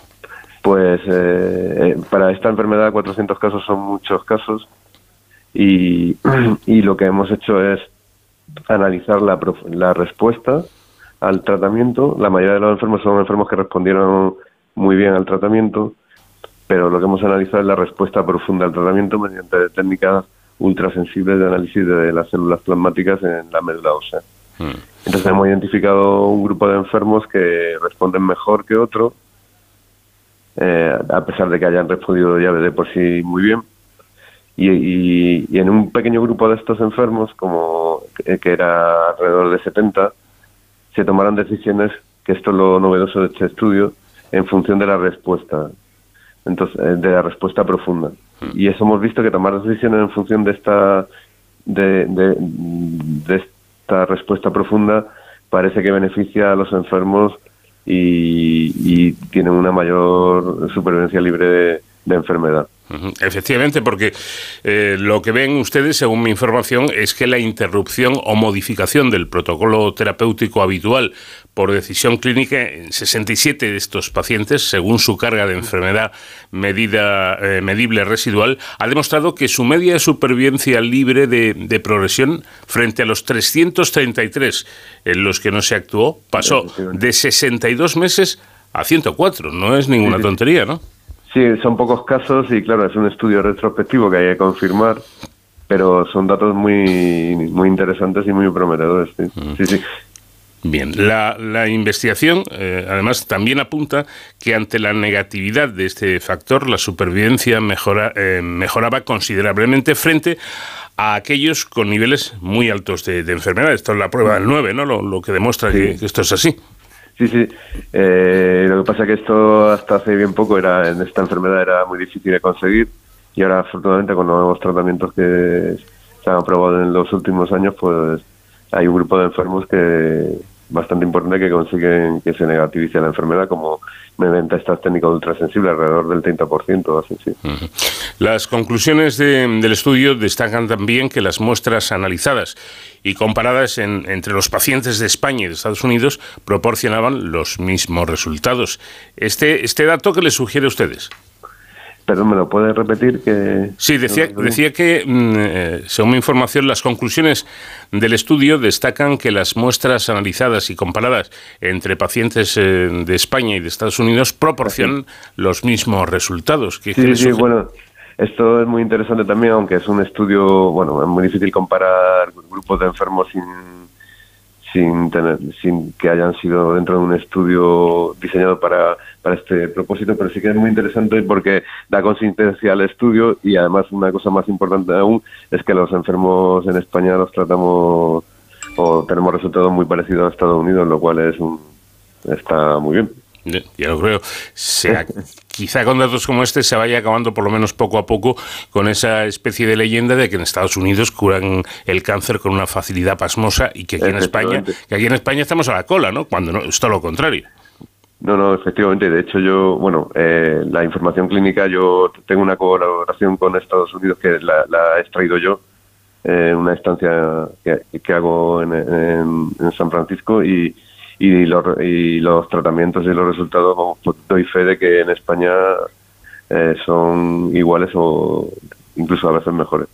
Pues eh, eh, para esta enfermedad 400 casos son muchos casos y, lo que hemos hecho es analizar la, la respuesta al tratamiento. La mayoría de los enfermos son enfermos que respondieron muy bien al tratamiento, pero lo que hemos analizado es la respuesta profunda al tratamiento mediante técnicas ultrasensibles de análisis de las células plasmáticas en la médula ósea. Hmm. Entonces hemos identificado un grupo de enfermos que responden mejor que otros, eh, a pesar de que hayan respondido ya de por sí muy bien. Y, y, en un pequeño grupo de estos enfermos, como que, que era alrededor de 70, se tomarán decisiones, que esto es lo novedoso de este estudio, en función de la respuesta, entonces eh, de la respuesta profunda. Mm. Y eso hemos visto que tomar decisiones en función de esta de, de, esta respuesta profunda parece que beneficia a los enfermos y, y tienen una mayor supervivencia libre de enfermedad. Efectivamente, porque eh, lo que ven ustedes, según mi información, es que la interrupción o modificación del protocolo terapéutico habitual por decisión clínica en 67 de estos pacientes, según su carga de enfermedad medida, eh, medible residual, ha demostrado que su media de supervivencia libre de, progresión frente a los 333 en los que no se actuó pasó de 62 meses a 104. No es ninguna tontería, ¿no? Sí, son pocos casos y claro, es un estudio retrospectivo que hay que confirmar, pero son datos muy, muy interesantes y muy prometedores. Sí, sí. Bien, la, la investigación eh, además también apunta que ante la negatividad de este factor, la supervivencia mejora, eh, mejoraba considerablemente frente a aquellos con niveles muy altos de, enfermedad. Esto es la prueba del 9, ¿no? Lo, que demuestra que esto es así. Sí, sí. Eh, lo que pasa es que esto hasta hace bien poco era en esta enfermedad era muy difícil de conseguir y ahora afortunadamente con los nuevos tratamientos que se han aprobado en los últimos años, pues hay un grupo de enfermos que, bastante importante que consiguen que se negativice la enfermedad, como mediante estas técnicas ultrasensibles, alrededor del 30%. Así, sí. Las conclusiones del estudio destacan también que las muestras analizadas y comparadas entre los pacientes de España y de Estados Unidos proporcionaban los mismos resultados. Este, este dato que les sugiere a ustedes. Perdón, ¿me lo puede repetir? Que... Sí, decía, decía que, mm, eh, según mi información, las conclusiones del estudio destacan que las muestras analizadas y comparadas entre pacientes eh, de España y de Estados Unidos proporcionan los mismos resultados. sí, sí, bueno, esto es muy interesante también, aunque es un estudio, bueno, es muy difícil comparar grupos de enfermos sin sin tener, sin que hayan sido dentro de un estudio diseñado para, para este propósito, pero sí que es muy interesante porque da consistencia al estudio y además una cosa más importante aún es que los enfermos en España los tratamos o tenemos resultados muy parecidos a Estados Unidos, lo cual es un, está muy bien. Ya lo creo. Sea, quizá con datos como este se vaya acabando por lo menos poco a poco con esa especie de leyenda de que en Estados Unidos curan el cáncer con una facilidad pasmosa y que aquí en España, que aquí en España estamos a la cola, ¿no? Cuando no, es todo lo contrario. No, no, efectivamente. De hecho, yo, bueno, eh, la información clínica, yo tengo una colaboración con Estados Unidos que la, he extraído yo en una estancia que, hago en, en San Francisco y, y los, y los tratamientos y los resultados, pues doy fe de que en España eh, son iguales o incluso a veces mejores.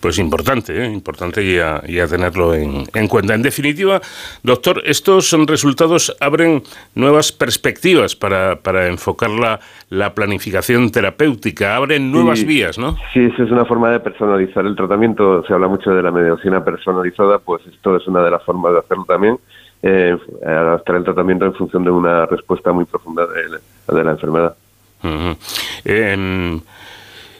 Pues importante, ¿eh? importante ya, ya tenerlo en, en, cuenta. En definitiva, doctor, estos resultados abren nuevas perspectivas para, para enfocar la, la planificación terapéutica, abren nuevas vías, ¿no? Sí, eso es una forma de personalizar el tratamiento. Se habla mucho de la medicina personalizada, pues esto es una de las formas de hacerlo también eh, adaptar el tratamiento en función de una respuesta muy profunda de, la enfermedad. Eh,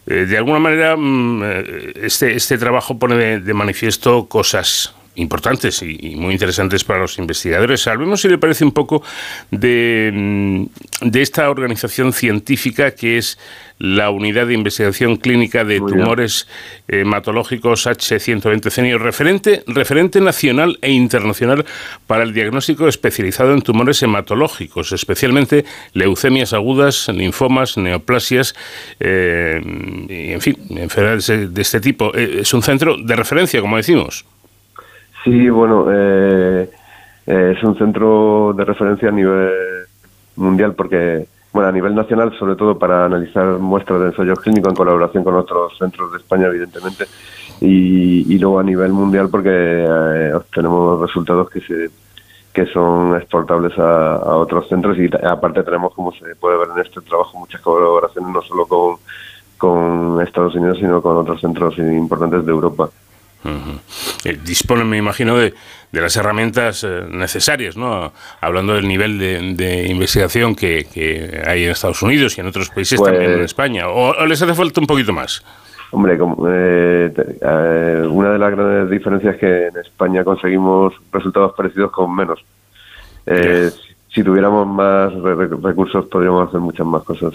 de alguna manera, mm, eh, este, este trabajo pone de, manifiesto cosas importantes y, muy interesantes para los investigadores. Hablemos, si le parece, un poco de, mm, de esta organización científica que es la Unidad de Investigación Clínica de Tumores Hematológicos H120 Cenio, referente, referente nacional e internacional para el diagnóstico especializado en tumores hematológicos, especialmente leucemias agudas, linfomas, neoplasias, eh, y, en fin, enfermedades de este tipo. Eh, es un centro de referencia, como decimos. Sí, bueno, eh, es un centro de referencia a nivel mundial porque bueno, a nivel nacional, sobre todo para analizar muestras de ensayos clínicos en colaboración con otros centros de España, evidentemente, y, luego a nivel mundial porque eh, obtenemos resultados que se que son exportables a, otros centros y aparte tenemos, como se puede ver en este trabajo, muchas colaboraciones no solo con, con Estados Unidos, sino con otros centros importantes de Europa. Eh, disponen, me imagino, de, de las herramientas eh, necesarias, ¿no? Hablando del nivel de, investigación que, que, hay en Estados Unidos y en otros países, también en pues España. ¿O, les hace falta un poquito más? Hombre, eh, una de las grandes diferencias es que en España conseguimos resultados parecidos con menos. Si tuviéramos más recursos podríamos hacer muchas más cosas.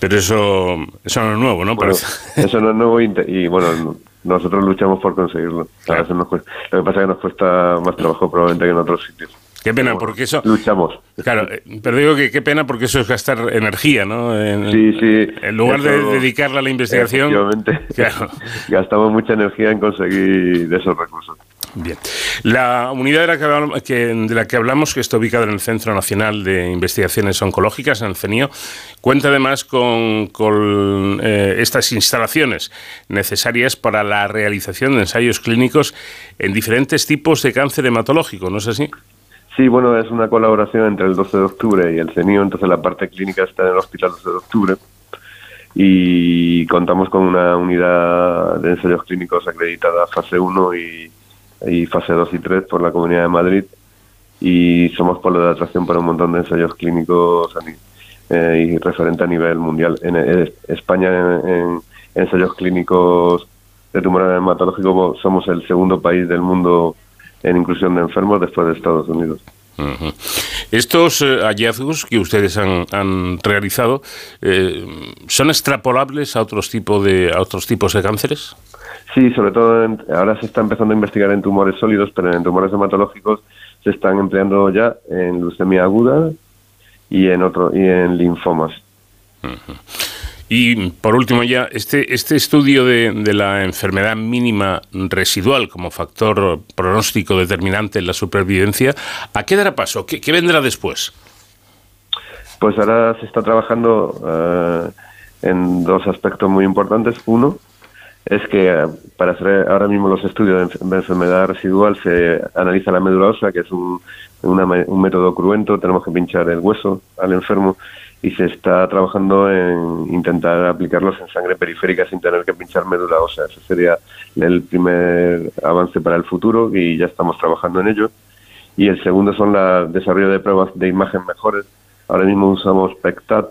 Pero eso, eso no es nuevo, ¿no? eso no es nuevo y bueno, nosotros luchamos por conseguirlo. Lo que pasa es que nos cuesta más trabajo probablemente que en otros sitios. Qué pena, porque eso... Luchamos. Claro, eh, pero digo que qué pena porque eso es gastar energía, ¿no? En, sí, sí. En lugar de dedicarla a la investigación... Claro. Gastamos mucha energía en conseguir esos recursos. Bien. La unidad de la que, hablamos, que, de la que hablamos, que está ubicada en el Centro Nacional de Investigaciones Oncológicas, en el CENIO, cuenta además con, con eh, estas instalaciones necesarias para la realización de ensayos clínicos en diferentes tipos de cáncer hematológico, ¿no es así? Sí, bueno, es una colaboración entre el 12 de octubre y el CENIO, entonces la parte clínica está en el Hospital 12 de octubre y contamos con una unidad de ensayos clínicos acreditada fase 1 y y fase 2 y 3 por la Comunidad de Madrid y somos polo de atracción para un montón de ensayos clínicos eh, y referente a nivel mundial. En, España en, ensayos clínicos de tumor hematológico somos el segundo país del mundo en inclusión de enfermos después de Estados Unidos. Estos eh, hallazgos que ustedes han, realizado eh, son extrapolables a otros tipos de a otros tipos de cánceres. Sí, sobre todo ahora se está empezando a investigar en tumores sólidos, pero en tumores hematológicos se están empleando ya en leucemia aguda y en otro y en linfomas. Y por último ya, este, este estudio de, la enfermedad mínima residual como factor pronóstico determinante en la supervivencia, ¿a qué dará paso? ¿Qué, vendrá después? Pues ahora se está trabajando eh, en dos aspectos muy importantes. Uno es que eh, para hacer ahora mismo los estudios de enfermedad residual se analiza la médula ósea, que es un, un método cruento, tenemos que pinchar el hueso al enfermo y se está trabajando en intentar aplicarlos en sangre periférica sin tener que pinchar médula ósea. Ese sería el primer avance para el futuro y ya estamos trabajando en ello. Y el segundo son el desarrollo de pruebas de imagen mejores. Ahora mismo usamos PECTAT,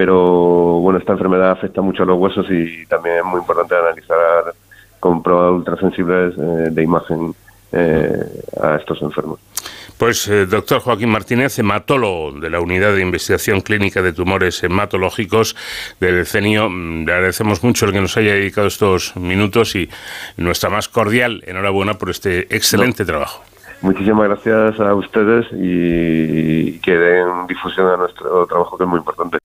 pero bueno, esta enfermedad afecta mucho a los huesos y también es muy importante analizar con pruebas ultrasensibles eh, de imagen eh, a estos enfermos. Pues eh, doctor Joaquín Martínez, hematólogo de la Unidad de Investigación Clínica de Tumores Hematológicos del CENIO, mm, le agradecemos mucho el que nos haya dedicado estos minutos y nuestra más cordial enhorabuena por este excelente trabajo. Muchísimas gracias a ustedes y que den difusión a nuestro trabajo que es muy importante.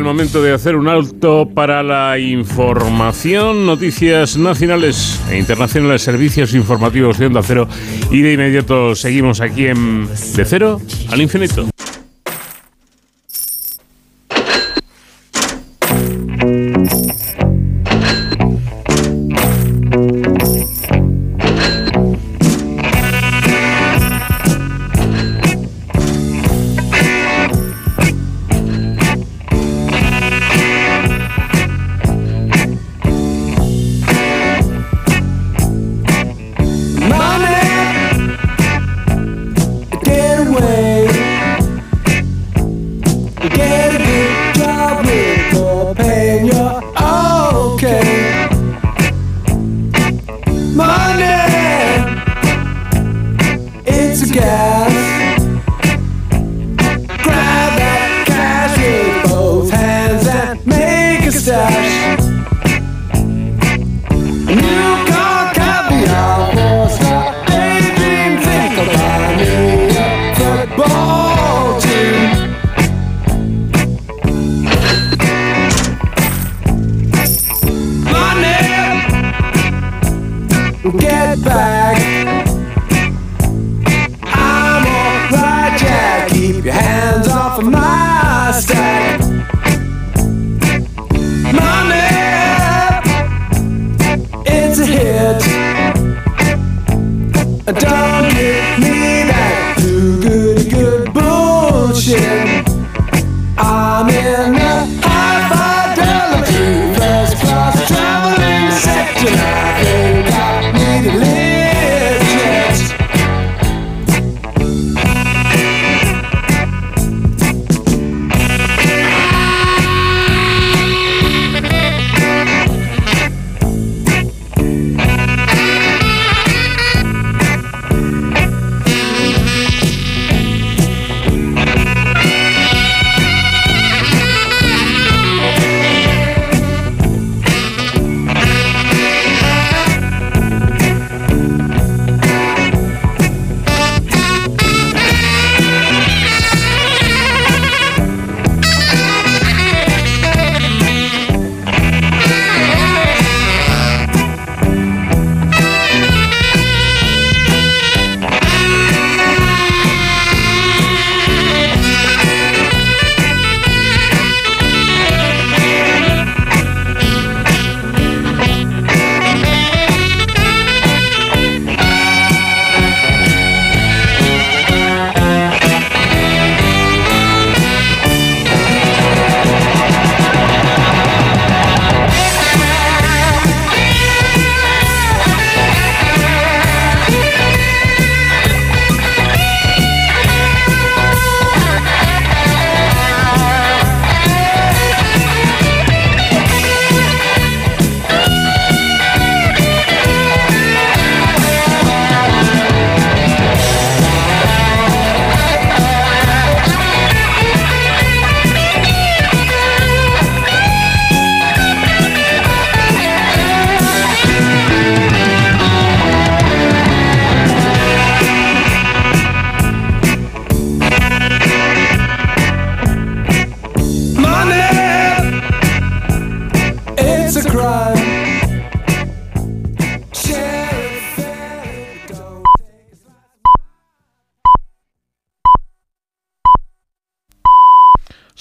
El momento de hacer un alto para la información, noticias nacionales e internacionales, servicios informativos de Cero y de inmediato seguimos aquí en De Cero al Infinito.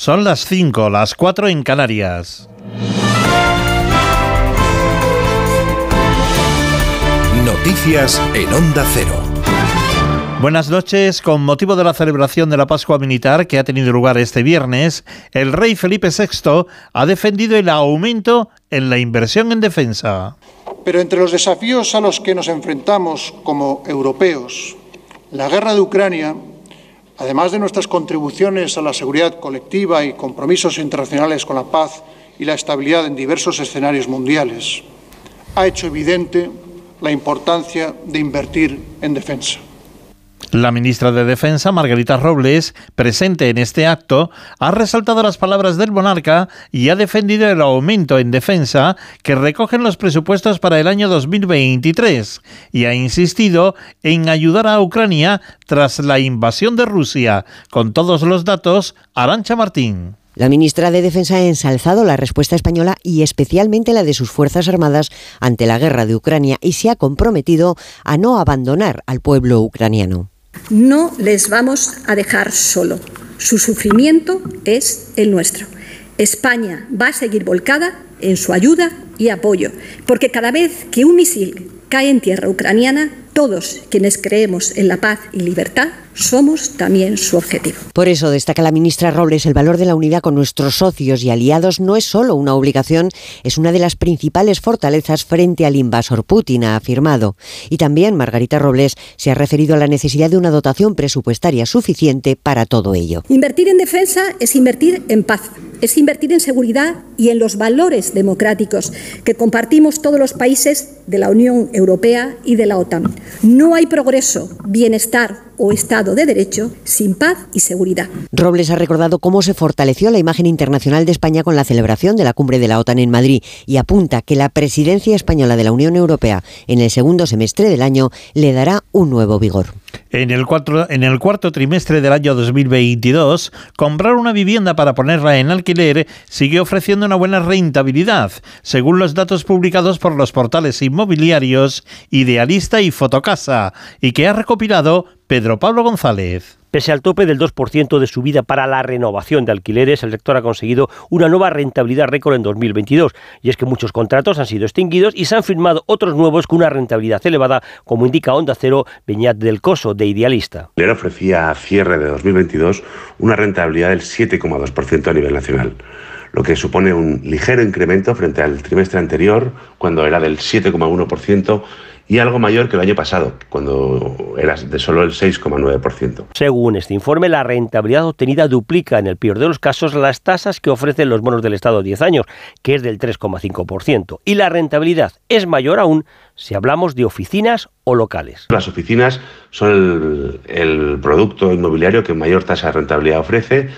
Son las 5, las 4 en Canarias. Noticias en Onda Cero. Buenas noches. Con motivo de la celebración de la Pascua Militar que ha tenido lugar este viernes, el rey Felipe VI ha defendido el aumento en la inversión en defensa. Pero entre los desafíos a los que nos enfrentamos como europeos, la guerra de Ucrania, además de nuestras contribuciones a la seguridad colectiva y compromisos internacionales con la paz y la estabilidad en diversos escenarios mundiales, ha hecho evidente la importancia de invertir en defensa. La ministra de Defensa, Margarita Robles, presente en este acto, ha resaltado las palabras del monarca y ha defendido el aumento en defensa que recogen los presupuestos para el año 2023 y ha insistido en ayudar a Ucrania tras la invasión de Rusia. Con todos los datos, Arancha Martín. La ministra de Defensa ha ensalzado la respuesta española y especialmente la de sus Fuerzas Armadas ante la guerra de Ucrania y se ha comprometido a no abandonar al pueblo ucraniano. No les vamos a dejar solo. Su sufrimiento es el nuestro. España va a seguir volcada en su ayuda y apoyo, porque cada vez que un misil cae en tierra ucraniana, todos quienes creemos en la paz y libertad somos también su objetivo. Por eso destaca la ministra Robles, el valor de la unidad con nuestros socios y aliados no es solo una obligación, es una de las principales fortalezas frente al invasor Putin, ha afirmado. Y también Margarita Robles se ha referido a la necesidad de una dotación presupuestaria suficiente para todo ello. Invertir en defensa es invertir en paz, es invertir en seguridad y en los valores democráticos que compartimos todos los países de la Unión Europea y de la OTAN. No hay progreso, bienestar o Estado de Derecho sin paz y seguridad. Robles ha recordado cómo se fortaleció la imagen internacional de España con la celebración de la cumbre de la OTAN en Madrid y apunta que la presidencia española de la Unión Europea en el segundo semestre del año le dará un nuevo vigor. En el, cuarto, en el cuarto trimestre del año 2022, comprar una vivienda para ponerla en alquiler sigue ofreciendo una buena rentabilidad, según los datos publicados por los portales inmobiliarios Idealista y Fotocasa, y que ha recopilado Pedro Pablo González. Pese al tope del 2% de subida para la renovación de alquileres, el sector ha conseguido una nueva rentabilidad récord en 2022. Y es que muchos contratos han sido extinguidos y se han firmado otros nuevos con una rentabilidad elevada, como indica Onda Cero Beñat del Coso, de Idealista. Le ofrecía a cierre de 2022 una rentabilidad del 7,2% a nivel nacional lo que supone un ligero incremento frente al trimestre anterior, cuando era del 7,1%, y algo mayor que el año pasado, cuando era de solo el 6,9%. Según este informe, la rentabilidad obtenida duplica en el peor de los casos las tasas que ofrecen los bonos del Estado 10 años, que es del 3,5%, y la rentabilidad es mayor aún si hablamos de oficinas o locales. Las oficinas son el, el producto inmobiliario que mayor tasa de rentabilidad ofrece,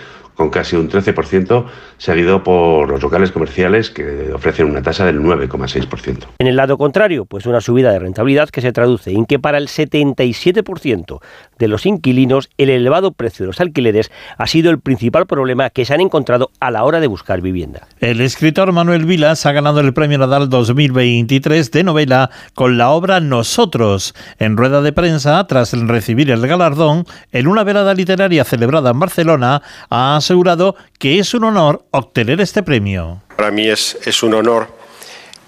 con casi un 13%, seguido por los locales comerciales que ofrecen una tasa del 9,6%. En el lado contrario, pues una subida de rentabilidad que se traduce en que para el 77% de los inquilinos el elevado precio de los alquileres ha sido el principal problema que se han encontrado a la hora de buscar vivienda. El escritor Manuel Vilas ha ganado el Premio Nadal 2023 de novela con la obra Nosotros, en rueda de prensa tras recibir el galardón en una velada literaria celebrada en Barcelona, ha que es un honor obtener este premio. Para mí es, es un honor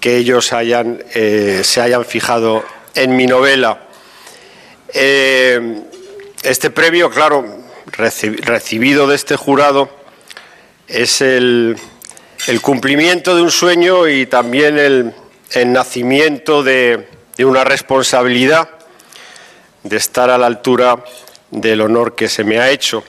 que ellos eh, se hayan fijado en mi novela. Eh, este premio, claro, recibido de este jurado, es el, cumplimiento de un sueño y también el, nacimiento de una responsabilidad de estar a la altura del honor que se me ha hecho.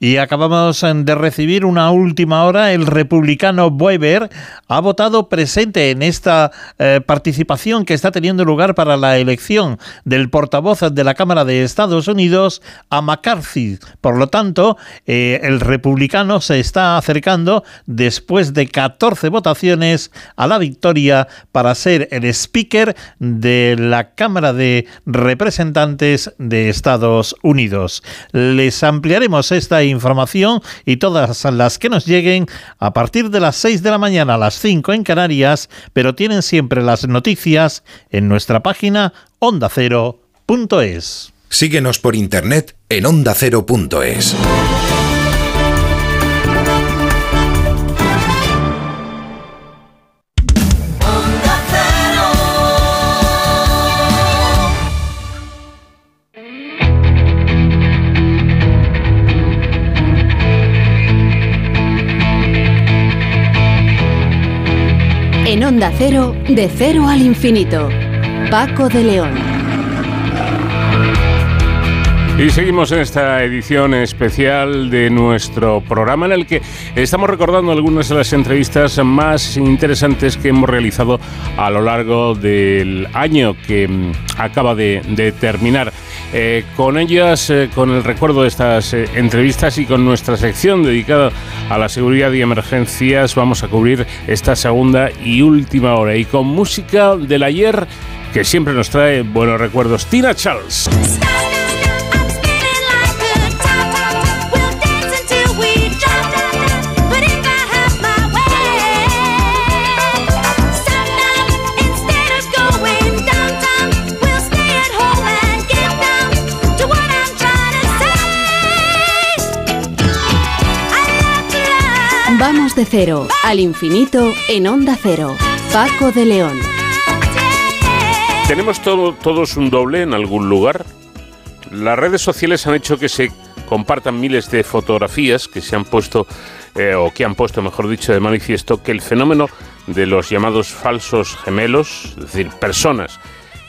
Y acabamos de recibir una última hora. El republicano Weber ha votado presente en esta eh, participación que está teniendo lugar para la elección del portavoz de la Cámara de Estados Unidos a McCarthy. Por lo tanto, eh, el republicano se está acercando después de 14 votaciones a la victoria para ser el speaker de la Cámara de Representantes de Estados Unidos. Les ampliaremos esta información y todas las que nos lleguen a partir de las 6 de la mañana a las 5 en Canarias, pero tienen siempre las noticias en nuestra página ondacero.es. Síguenos por internet en ondacero.es. De cero al infinito. Paco de León. Y seguimos en esta edición especial de nuestro programa en el que estamos recordando algunas de las entrevistas más interesantes que hemos realizado a lo largo del año que mm, acaba de terminar. Eh, con ellas, eh, con el recuerdo de estas eh, entrevistas y con nuestra sección dedicada a la seguridad y emergencias, vamos a cubrir esta segunda y última hora. Y con música del ayer que siempre nos trae buenos recuerdos. Tina Charles. Vamos de cero al infinito en Onda Cero. Paco de León. ¿Tenemos todo, todos un doble en algún lugar? Las redes sociales han hecho que se compartan miles de fotografías que se han puesto, eh, o que han puesto, mejor dicho, de manifiesto que el fenómeno de los llamados falsos gemelos, es decir, personas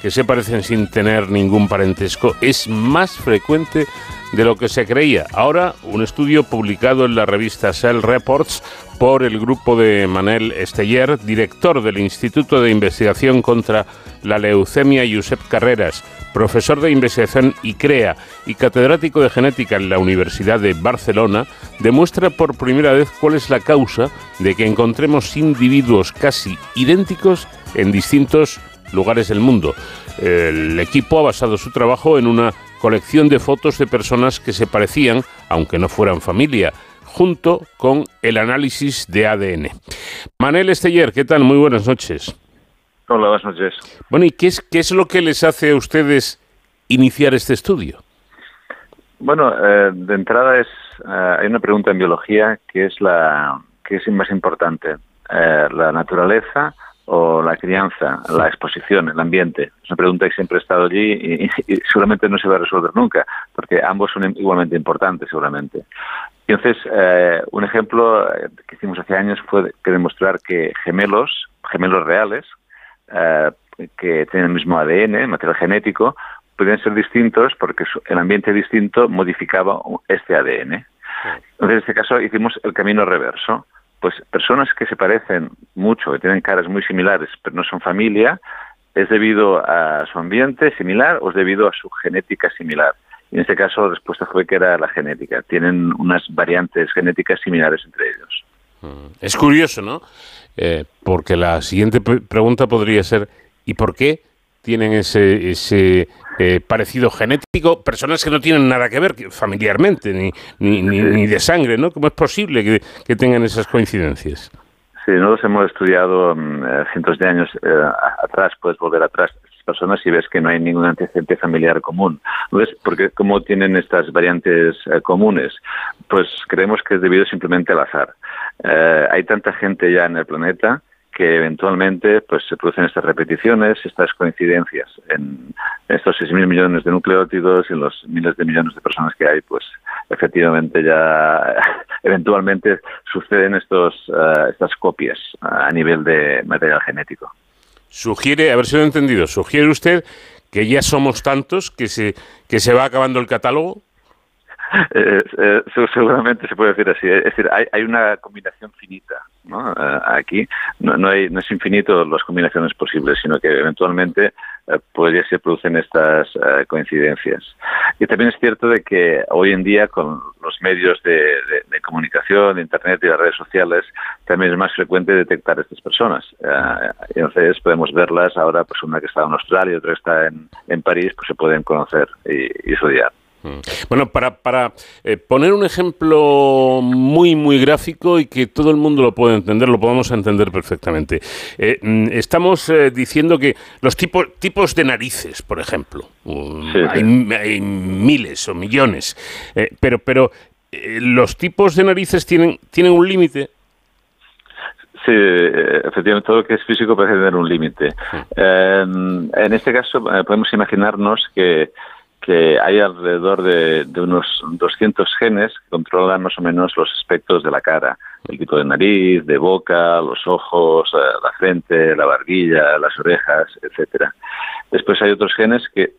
que se parecen sin tener ningún parentesco, es más frecuente de lo que se creía. Ahora, un estudio publicado en la revista Cell Reports por el grupo de Manel Esteller, director del Instituto de Investigación contra la Leucemia Josep Carreras, profesor de investigación ICREA y catedrático de genética en la Universidad de Barcelona, demuestra por primera vez cuál es la causa de que encontremos individuos casi idénticos en distintos lugares del mundo. El equipo ha basado su trabajo en una colección de fotos de personas que se parecían, aunque no fueran familia, junto con el análisis de ADN. Manel Esteller, ¿qué tal? Muy buenas noches. Hola, buenas noches. Bueno, ¿y qué es, qué es lo que les hace a ustedes iniciar este estudio? Bueno, eh, de entrada es eh, hay una pregunta en biología que es la que es más importante, eh, la naturaleza o la crianza, la exposición, el ambiente. Es una pregunta que siempre ha estado allí y, seguramente no se va a resolver nunca, porque ambos son igualmente importantes, seguramente. Entonces, eh, un ejemplo eh, que hicimos hace años fue que demostrar que gemelos, gemelos reales, eh, que tienen el mismo ADN, material genético, pueden ser distintos porque el ambiente distinto modificaba este ADN. Entonces, en este caso hicimos el camino reverso pues personas que se parecen mucho, que tienen caras muy similares, pero no son familia, es debido a su ambiente similar o es debido a su genética similar. Y en este caso la respuesta fue que era la genética. Tienen unas variantes genéticas similares entre ellos. Mm. Es curioso, ¿no? Eh, porque la siguiente pregunta podría ser, ¿y por qué tienen ese, ese eh, parecido genético, personas que no tienen nada que ver familiarmente, ni, ni, ni, de sangre, ¿no? ¿Cómo es posible que, que tengan esas coincidencias? Sí, nosotros hemos estudiado mm, eh, cientos de años eh, atrás, puedes volver atrás personas y ves que no hay ningún antecedente familiar común. ¿Ves? Porque como tienen estas variantes comunes, pues creemos que es debido simplemente al azar. hay tanta gente ya en el planeta que eventualmente pues se producen estas repeticiones, estas coincidencias en estos 6.000 millones de nucleótidos y en los miles de millones de personas que hay, pues efectivamente ya eventualmente suceden estos uh, estas copias a nivel de material genético. Sugiere, a ver si lo he entendido, sugiere usted que ya somos tantos que se que se va acabando el catálogo. Eh, eh, seguramente se puede decir así. Es decir, hay, hay una combinación finita ¿no? Eh, aquí no, no, hay, no es infinito las combinaciones posibles, sino que eventualmente podría se producen estas coincidencias. Y también es cierto de que hoy en día con los medios de, comunicación, de Internet y las redes sociales, también es más frecuente detectar estas personas. entonces podemos verlas ahora, pues una que está en Australia y otra que está en, en París, pues se pueden conocer y estudiar. Mm. Bueno, para, para eh, poner un ejemplo muy, muy gráfico y que todo el mundo lo pueda entender, lo podemos entender perfectamente. Eh, mm, estamos eh, diciendo que los tipos, tipos de narices, por ejemplo, um, sí, hay, sí. hay, miles o millones, pero, pero los tipos de narices tienen, tienen un límite. Sí, efectivamente, todo lo que es físico parece tener un límite. Eh, en este caso, podemos imaginarnos que que hay alrededor de, unos 200 genes que controlan más o menos los aspectos de la cara, el tipo de nariz, de boca, los ojos, eh, la frente, la barbilla, las orejas, etcétera. Después hay otros genes que eh,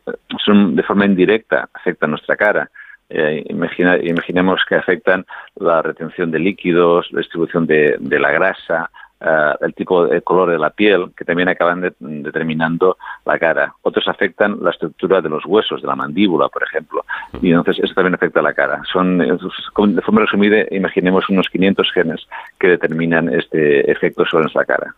son de forma indirecta afectan nuestra cara. Eh, imaginemos que afectan la retención de líquidos, la distribución de, de la grasa, uh, el tipo de color de la piel, que también acaban de, determinando la cara. Otros afectan la estructura de los huesos, de la mandíbula, por ejemplo, y entonces eso también afecta a la cara. Son, de forma resumida, imaginemos unos 500 genes que determinan este efecto sobre nuestra cara.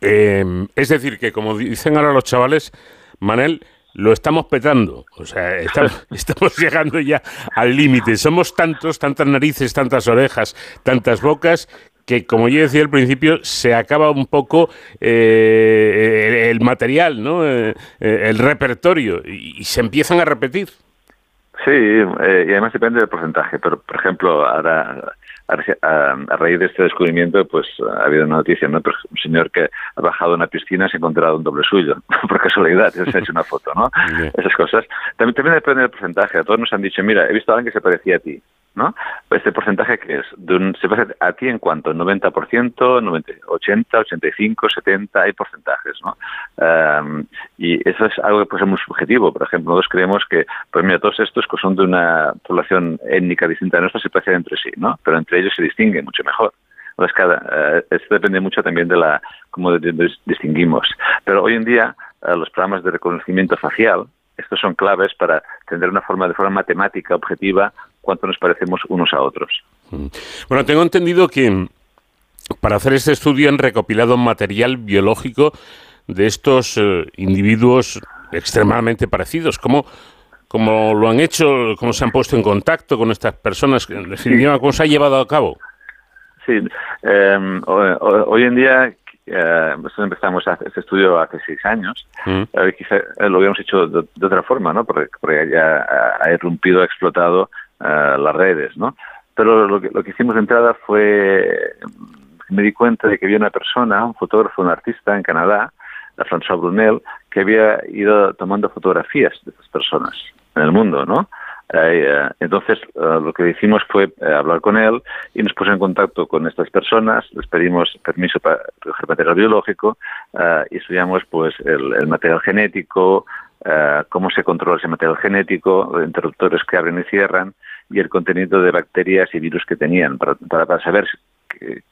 Eh, es decir, que como dicen ahora los chavales, Manel, lo estamos petando. O sea, estamos, estamos llegando ya al límite. Somos tantos, tantas narices, tantas orejas, tantas bocas, que como yo decía al principio, se acaba un poco eh, el, material, ¿no? Eh, el repertorio, y, y, se empiezan a repetir. Sí, eh, y además depende del porcentaje, pero por ejemplo, ahora a, a, raíz de este descubrimiento, pues ha habido una noticia, ¿no? Un señor que ha bajado a una piscina y se ha encontrado un doble suyo, por casualidad, se ha hecho una foto, ¿no? Esas cosas. También, también depende del porcentaje. A todos nos han dicho, mira, he visto a alguien que se parecía a ti. ¿No? Este porcentaje que es, de un, se parece a ti en cuanto 90%, 90, 80, 85, 70, hay porcentajes, ¿no? Um, y eso es algo que puede ser muy subjetivo. Por ejemplo, nosotros creemos que, pues mira, todos estos que son de una población étnica distinta a nuestra se parecen entre sí, ¿no? Pero entre ellos se distinguen mucho mejor. Entonces, cada, uh, esto depende mucho también de la cómo distinguimos. Pero hoy en día, uh, los programas de reconocimiento facial, estos son claves para tener una forma de forma matemática objetiva cuánto nos parecemos unos a otros. Bueno, tengo entendido que para hacer este estudio han recopilado material biológico de estos eh, individuos extremadamente parecidos. ¿Cómo, ¿Cómo, lo han hecho? ¿Cómo se han puesto en contacto con estas personas? ¿cómo se ha llevado a cabo? Sí, eh, hoy en día eh, nosotros empezamos este estudio hace seis años, mm. eh, quizá lo habíamos hecho de, de, otra forma, ¿no? Porque, porque ya ha, ha irrumpido, ha explotado las redes, ¿no? Pero lo que, lo que hicimos de entrada fue, me di cuenta de que había una persona, un fotógrafo, un artista en Canadá, François Brunel, que había ido tomando fotografías de estas personas en el mundo, ¿no? Eh, entonces, uh, lo que hicimos fue eh, hablar con él y nos puso en contacto con estas personas, les pedimos permiso para recoger material biológico y estudiamos pues el, el material genético, cómo se controla ese material genético, interruptores que abren y cierran y el contenido de bacterias y virus que tenían para, para, saber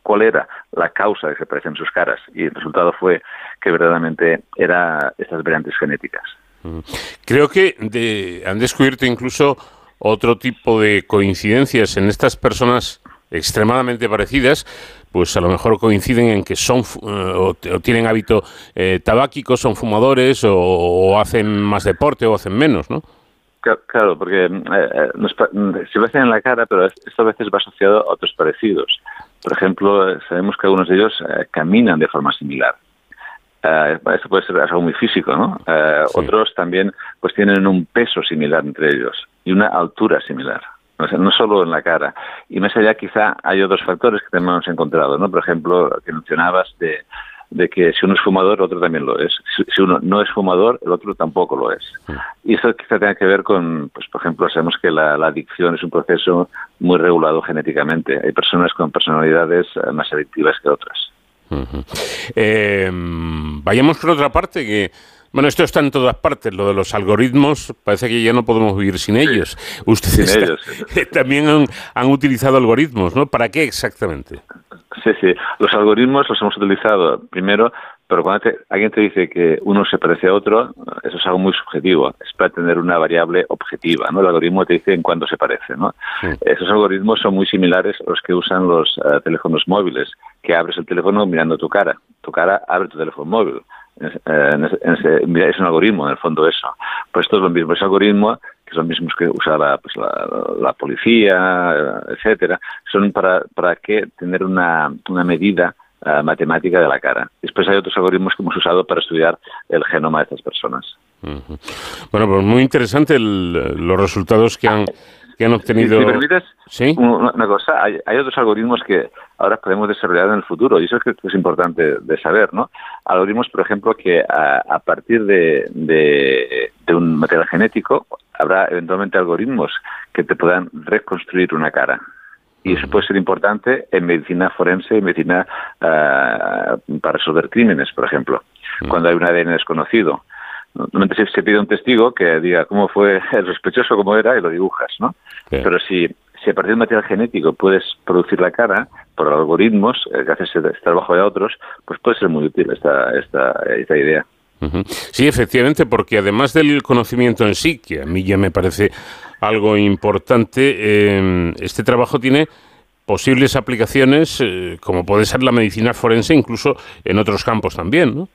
cuál era la causa de que aparecen sus caras y el resultado fue que verdaderamente era estas variantes genéticas. Creo que de, han descubierto incluso otro tipo de coincidencias en estas personas extremadamente parecidas, pues a lo mejor coinciden en que son uh, o, tienen hábito eh, tabáquico, son fumadores o, hacen más deporte o hacen menos, ¿no? Claro, porque eh, nos, se parecen en la cara, pero esto a veces va asociado a otros parecidos. Por ejemplo, sabemos que algunos de ellos eh, caminan de forma similar. Esto puede ser algo muy físico, ¿no? Sí. Otros también pues tienen un peso similar entre ellos y una altura similar. O sea, no solo en la cara. Y más allá quizá hay otros factores que también hemos encontrado, ¿no? Por ejemplo, que mencionabas de, de que si uno es fumador, el otro también lo es. Si, uno no es fumador, el otro tampoco lo es. Sí. Y eso quizá tenga que ver con, pues por ejemplo, sabemos que la, la adicción es un proceso muy regulado genéticamente. Hay personas con personalidades eh, más adictivas que otras. Uh -huh. eh, vayamos por otra parte que bueno, esto está en todas partes, lo de los algoritmos, parece que ya no podemos vivir sin ellos. Ustedes sin ellos, también han, han, utilizado algoritmos, ¿no? ¿Para qué exactamente? Sí, sí, los algoritmos los hemos utilizado primero, pero cuando te, alguien te dice que uno se parece a otro, eso es algo muy subjetivo, es para tener una variable objetiva, ¿no? El algoritmo te dice en cuándo se parece, ¿no? Sí. Esos algoritmos son muy similares a los que usan los uh, teléfonos móviles, que abres el teléfono mirando tu cara, tu cara abre tu teléfono móvil en ese, en ese, es un algoritmo, en el fondo eso. Pues esto es lo mismo, ese algoritmo, que son mismos que usa la, pues la, policía, etcétera, son para, para que tener una, una medida uh, matemática de la cara. Después hay otros algoritmos que hemos usado para estudiar el genoma de estas personas. Bueno, pues muy interesante el, los resultados que han que han obtenido... Si me permites, ¿Sí? una, cosa, hay, hay otros algoritmos que ahora podemos desarrollar en el futuro y eso es que es importante de saber, ¿no? Algoritmos, por ejemplo, que a, a partir de, de, de un material genético habrá eventualmente algoritmos que te puedan reconstruir una cara. Y eso puede ser importante en medicina forense, en medicina ah, para resolver crímenes, por ejemplo, cuando hay un ADN desconocido. Normalmente se, se pide un testigo que diga cómo fue el sospechoso, cómo era, y lo dibujas, ¿no? Pero si, si a partir de un material genético puedes producir la cara por algoritmos, eh, que haces ese trabajo de otros, pues puede ser muy útil esta, esta, esta idea. Sí, efectivamente, porque además del conocimiento en sí, que a mí ya me parece algo importante, eh, este trabajo tiene posibles aplicaciones, eh, como puede ser la medicina forense, incluso en otros campos también, ¿no?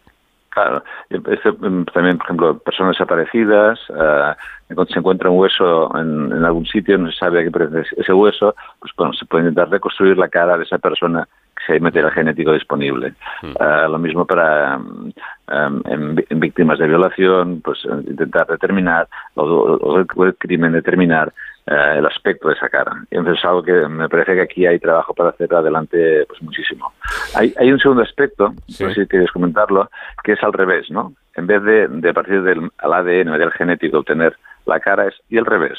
Claro, Este, mm, también, por ejemplo, personas desaparecidas, eh, cuando se encuentra un hueso en, en algún sitio, no se sabe a qué pertenece ese hueso, pues bueno, se puede intentar reconstruir la cara de esa persona si hay material genético disponible. Eh, lo mismo para mm, em, en, en víctimas de violación, pues eh, intentar determinar, o, o el, o el crimen determinar eh, el aspecto de esa cara. Y entonces es algo que me parece que aquí hay trabajo para hacer adelante pues muchísimo. Hay, hay un segundo aspecto, no sé si quieres comentarlo, que es al revés, ¿no? En vez de, de partir del al ADN, material genético, obtener la cara, es y al revés.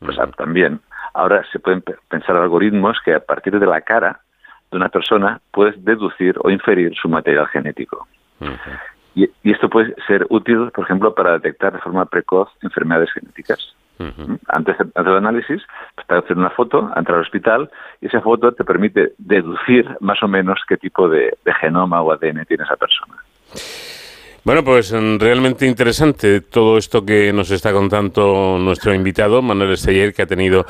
Pues también. Ahora se pueden pe- pensar algoritmos que a partir de la cara de una persona puedes deducir o inferir su material genético. Y, y esto puede ser útil, por ejemplo, para detectar de forma precoz enfermedades genéticas. Antes de hacer el análisis, pues, te hacer una foto, entrar al hospital y esa foto te permite deducir más o menos qué tipo de, de genoma o ADN tiene esa persona. Bueno, pues mm, realmente interesante todo esto que nos está contando nuestro invitado, Manuel Esteller, que ha tenido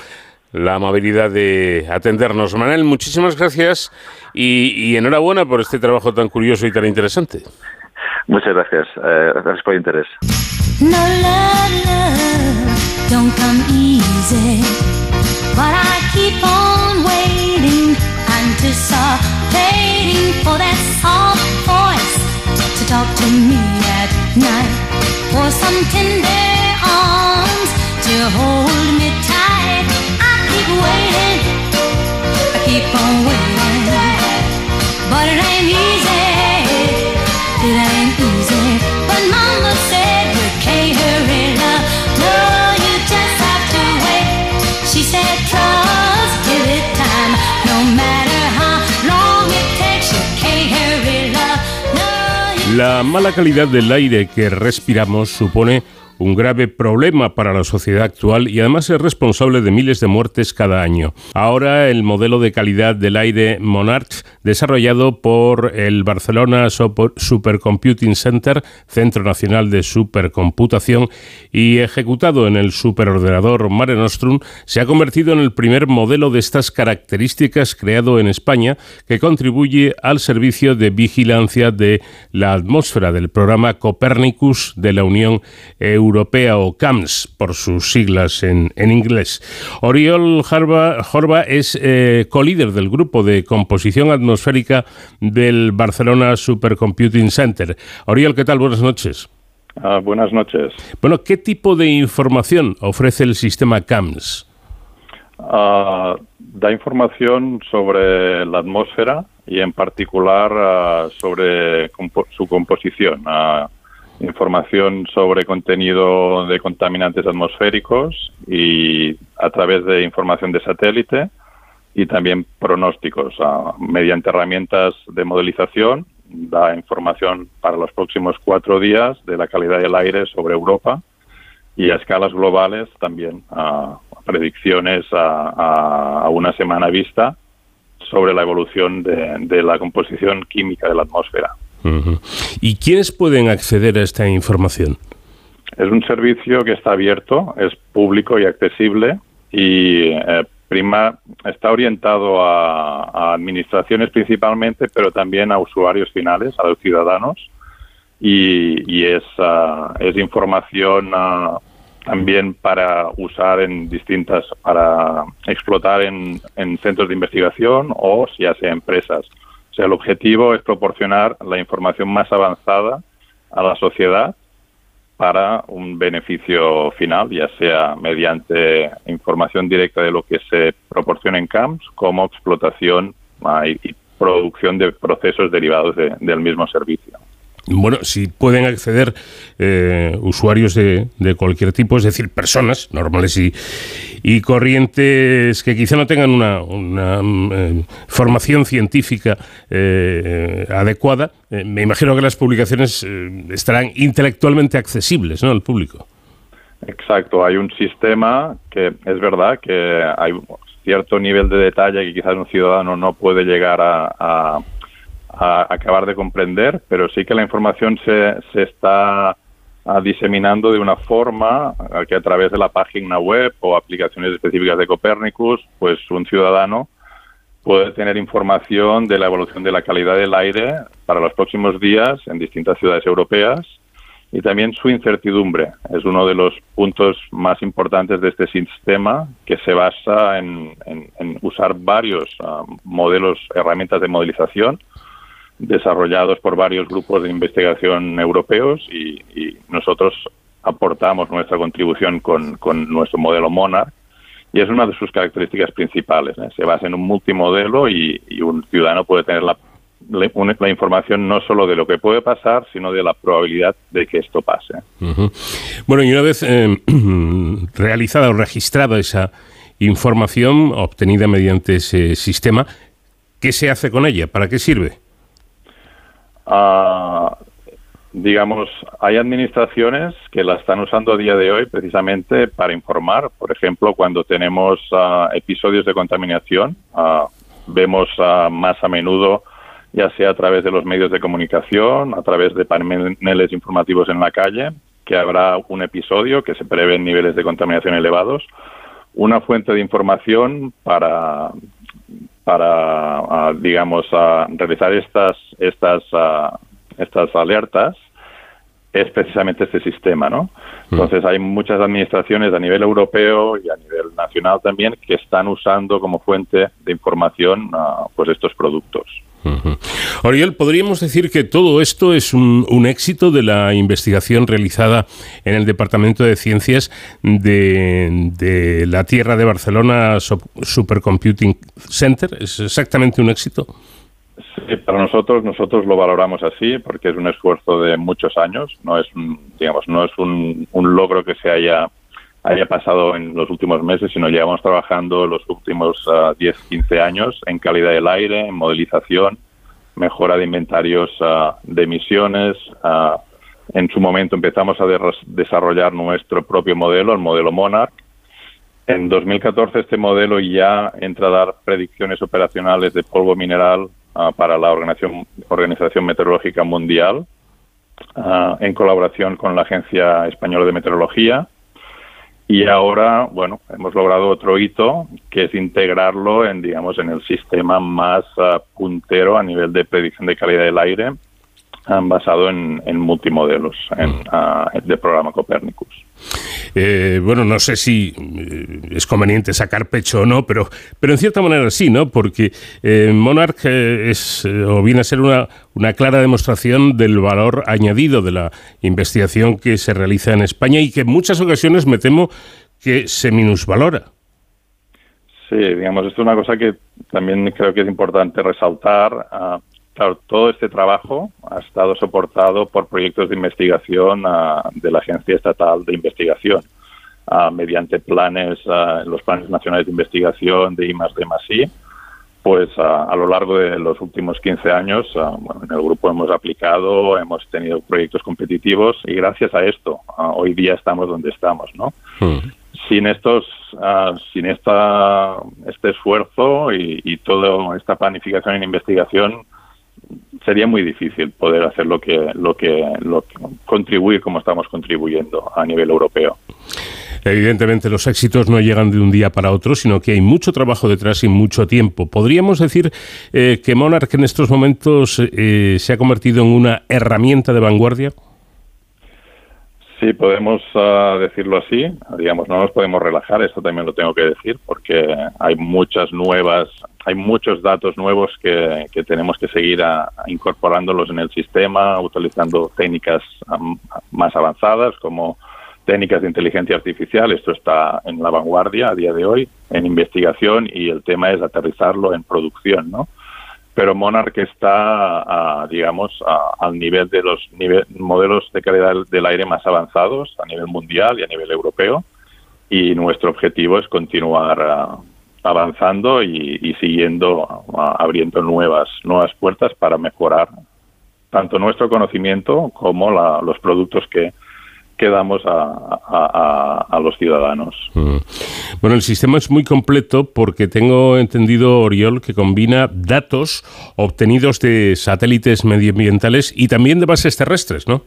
la amabilidad de atendernos. Manuel, muchísimas gracias y, y enhorabuena por este trabajo tan curioso y tan interesante. Muchas gracias. Eh, gracias por el interés. No love, love, don't come easy. But I keep on waiting, anticipating for that soft voice to talk to me at night. For some tender arms to hold me tight. I keep waiting, I keep on waiting. But it ain't easy, it ain't La mala calidad del aire que respiramos supone un grave problema para la sociedad actual y además es responsable de miles de muertes cada año. Ahora el modelo de calidad del aire Monarch, desarrollado por el Barcelona Supercomputing Center, Centro Nacional de Supercomputación, y ejecutado en el superordenador Mare Nostrum, se ha convertido en el primer modelo de estas características creado en España que contribuye al servicio de vigilancia de la atmósfera del programa Copernicus de la Unión Europea o CAMS por sus siglas en, en inglés. Oriol Jarba, Jorba es eh, colíder del grupo de composición atmosférica del Barcelona Supercomputing Center. Oriol, ¿qué tal? Buenas noches. Ah, buenas noches. Bueno, ¿qué tipo de información ofrece el sistema CAMS? Ah, da información sobre la atmósfera y en particular ah, sobre compo- su composición. Ah, información sobre contenido de contaminantes atmosféricos y a través de información de satélite y también pronósticos ah, mediante herramientas de modelización. Da información para los próximos cuatro días de la calidad del aire sobre Europa y a escalas globales también a predicciones a- a una semana vista sobre la evolución de, de la composición química de la atmósfera. Ujú. ¿Y quiénes pueden acceder a esta información? Es un servicio que está abierto, es público y accesible y eh, prima está orientado a, administraciones principalmente, pero también a usuarios finales, a los ciudadanos y, y es, ah, es información ah, también para usar en distintas, para explotar en, en centros de investigación o ya sea empresas. El objetivo es proporcionar la información más avanzada a la sociedad para un beneficio final, ya sea mediante información directa de lo que se proporciona en camps, como explotación ah, y, producción de procesos derivados de- del mismo servicio. Bueno, si pueden acceder eh, usuarios de, de cualquier tipo, es decir, personas normales y, y corrientes que quizá no tengan una, una, mm, eh, formación científica eh, adecuada, eh, me imagino que las publicaciones estarán intelectualmente accesibles ¿no? al público. Exacto, hay un sistema que es verdad que hay cierto nivel de detalle que quizás un ciudadano no puede llegar a- a acabar de comprender, pero sí que la información se, se está ah, diseminando de una forma que a través de la página web o aplicaciones específicas de Copernicus, pues un ciudadano puede tener información de la evolución de la calidad del aire para los próximos días en distintas ciudades europeas y también su incertidumbre. Es uno de los puntos más importantes de este sistema que se basa en, en- usar varios ah, modelos, herramientas de modelización desarrollados por varios grupos de investigación europeos y, nosotros aportamos nuestra contribución con, nuestro modelo Monarch y es una de sus características principales. ¿eh? Se basa en un multimodelo y, un ciudadano puede tener la, la- la información no solo de lo que puede pasar, sino de la probabilidad de que esto pase. Bueno, y una vez eh, realizada o registrada esa información obtenida mediante ese sistema, ¿qué se hace con ella? ¿Para qué sirve? Ah, digamos, hay administraciones que la están usando a día de hoy precisamente para informar. Por ejemplo, cuando tenemos ah, episodios de contaminación, ah, vemos ah, más a menudo, ya sea a través de los medios de comunicación, a través de paneles informativos en la calle, que habrá un episodio que se prevén niveles de contaminación elevados, una fuente de información para para ah, digamos realizar estas estas ah, estas alertas es precisamente este sistema, ¿no? Entonces hay muchas administraciones a nivel europeo y a nivel nacional también que están usando como fuente de información ah, pues estos productos. Ujú. Oriol, ¿podríamos decir que todo esto es un, éxito de la investigación realizada en el Departamento de Ciencias de, la Tierra de Barcelona Sup- Supercomputing Center? ¿Es exactamente un éxito? Sí, para nosotros nosotros lo valoramos así porque es un esfuerzo de muchos años, no es digamos no es un logro que se haya haya pasado en los últimos meses, sino llevamos trabajando los últimos ah, 10, 15 años en calidad del aire, en modelización, mejora de inventarios ah, de emisiones. ah, en su momento empezamos a de- desarrollar nuestro propio modelo, el modelo Monarch. En 2014 este modelo ya entra a dar predicciones operacionales de polvo mineral ah, para la Organización, Organización Meteorológica Mundial en colaboración con la Agencia Española de Meteorología. Y ahora, bueno, hemos logrado otro hito, que es integrarlo en, digamos, en el sistema más ah, puntero a nivel de predicción de calidad del aire, basado en, en multimodelos en, ah, de programa Copernicus. Eh, bueno, no sé si eh, es conveniente sacar pecho o no, pero, pero en cierta manera sí, ¿no? Porque eh, Monarch es o viene a ser una, una clara demostración del valor añadido de la investigación que se realiza en España y que en muchas ocasiones me temo que se minusvalora. Sí, digamos, esto es una cosa que también creo que es importante resaltar. Ah, claro, todo este trabajo ha estado soportado por proyectos de investigación ah, de la Agencia Estatal de Investigación, ah, mediante planes, ah, los planes nacionales de investigación de I D I. Pues a lo largo de los últimos 15 años, bueno, en el grupo hemos aplicado, hemos tenido proyectos competitivos y gracias a esto hoy día estamos donde estamos, ¿no? sin estos ah, sin esta este esfuerzo y, y toda esta planificación en investigación sería muy difícil poder hacer lo que lo que lo que contribuir como estamos contribuyendo a nivel europeo Evidentemente los éxitos no llegan de un día para otro, sino que hay mucho trabajo detrás y mucho tiempo. ¿Podríamos decir eh, que Monarch en estos momentos eh, se ha convertido en una herramienta de vanguardia? Sí, podemos ah, decirlo así. Digamos, no nos podemos relajar, esto también lo tengo que decir, porque hay muchas nuevas hay muchos datos nuevos que, tenemos que seguir a- a incorporándolos en el sistema, utilizando técnicas más avanzadas como técnicas de inteligencia artificial. Esto está en la vanguardia a día de hoy, en investigación, y el tema es aterrizarlo en producción, ¿no? Pero Monarch está, ah, digamos, a- al nivel de los modelos de calidad del- del aire más avanzados a nivel mundial y a nivel europeo. Y nuestro objetivo es continuar ah, avanzando y, y siguiendo abriendo nuevas nuevas puertas para mejorar tanto nuestro conocimiento como la- los productos que, que damos a, a- a- los ciudadanos. Mm. Bueno, el sistema es muy completo porque tengo entendido, Oriol, que combina datos obtenidos de satélites medioambientales y también de bases terrestres, ¿no?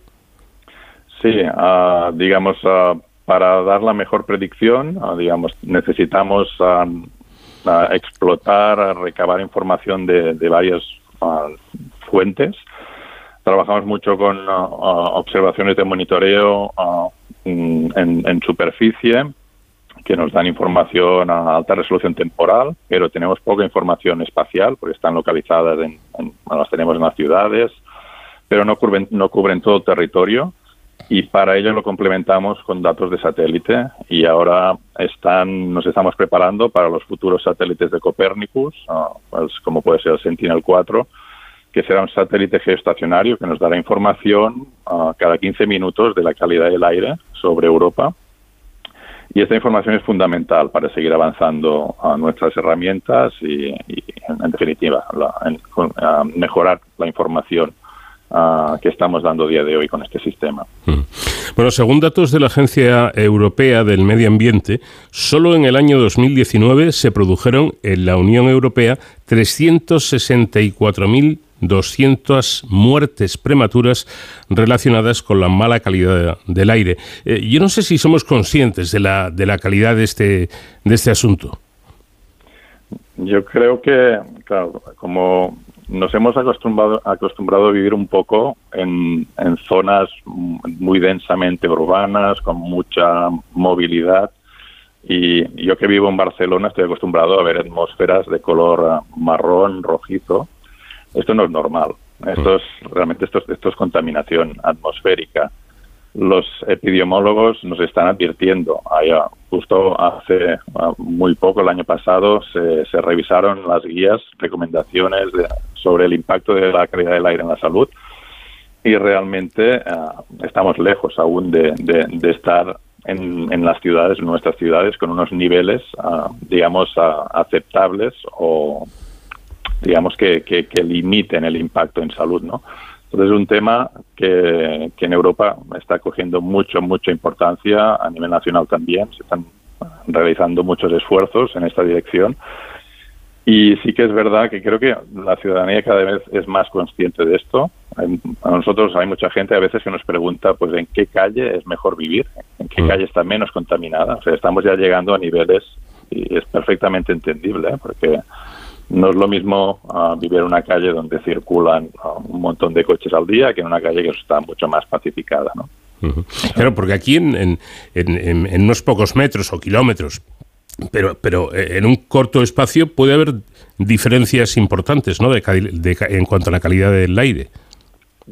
Sí, ah, digamos, ah, para dar la mejor predicción, ah, digamos, necesitamos ah, explotar, ah, recabar información de, de varias ah, fuentes. Trabajamos mucho con ah, observaciones de monitoreo mm, en, en superficie que nos dan información a alta resolución temporal, pero tenemos poca información espacial porque están localizadas en, en- las tenemos en las ciudades, pero no cubren, no cubren todo el territorio y para ello lo complementamos con datos de satélite y ahora están nos estamos preparando para los futuros satélites de Copernicus, ah, pues, como puede ser el Sentinel-4, que será un satélite geoestacionario que nos dará información ah, cada 15 minutos de la calidad del aire sobre Europa. Y esta información es fundamental para seguir avanzando a nuestras herramientas y, en, definitiva, la- en- con- a mejorar la información ah, que estamos dando día de hoy con este sistema. Bueno, según datos de la Agencia Europea del Medio Ambiente, solo en el año 2019 se produjeron en la Unión Europea 364.200 muertes prematuras relacionadas con la mala calidad del aire. Eh, yo no sé si somos conscientes de la, de la calidad de este, de este asunto. Yo creo que, claro, como nos hemos acostumbrado, acostumbrado a vivir un poco en, en zonas muy densamente urbanas, con mucha movilidad, y yo que vivo en Barcelona estoy acostumbrado a ver atmósferas de color marrón, rojizo. Esto no es normal. Esto es realmente esto, es- esto es contaminación atmosférica. Los epidemiólogos nos están advirtiendo. Allá, justo hace ah, muy poco, el año pasado, se, se revisaron las guías, recomendaciones de- sobre el impacto de la calidad del aire en la salud y realmente ah, estamos lejos aún de, de- de estar en, en las ciudades, en nuestras ciudades, con unos niveles, ah, digamos, ah, aceptables o, digamos, que, que, que limiten el impacto en salud, ¿no? Entonces es un tema que, que en Europa está cogiendo mucho, mucha importancia, a nivel nacional también, se están realizando muchos esfuerzos en esta dirección. Y sí que es verdad que creo que la ciudadanía cada vez es más consciente de esto. A nosotros hay mucha gente a veces que nos pregunta, pues, ¿en qué calle es mejor vivir? ¿En qué calle está menos contaminada? O sea, estamos ya llegando a niveles y es perfectamente entendible, ¿eh? porque no es lo mismo ah, vivir en una calle donde circulan ah, un montón de coches al día que en una calle que está mucho más pacificada, ¿no? Ujú. Claro, porque aquí en, en- en- en- unos pocos metros o kilómetros, pero, pero eh, en un corto espacio puede haber diferencias importantes ¿no? de, de en cuanto a la calidad del aire.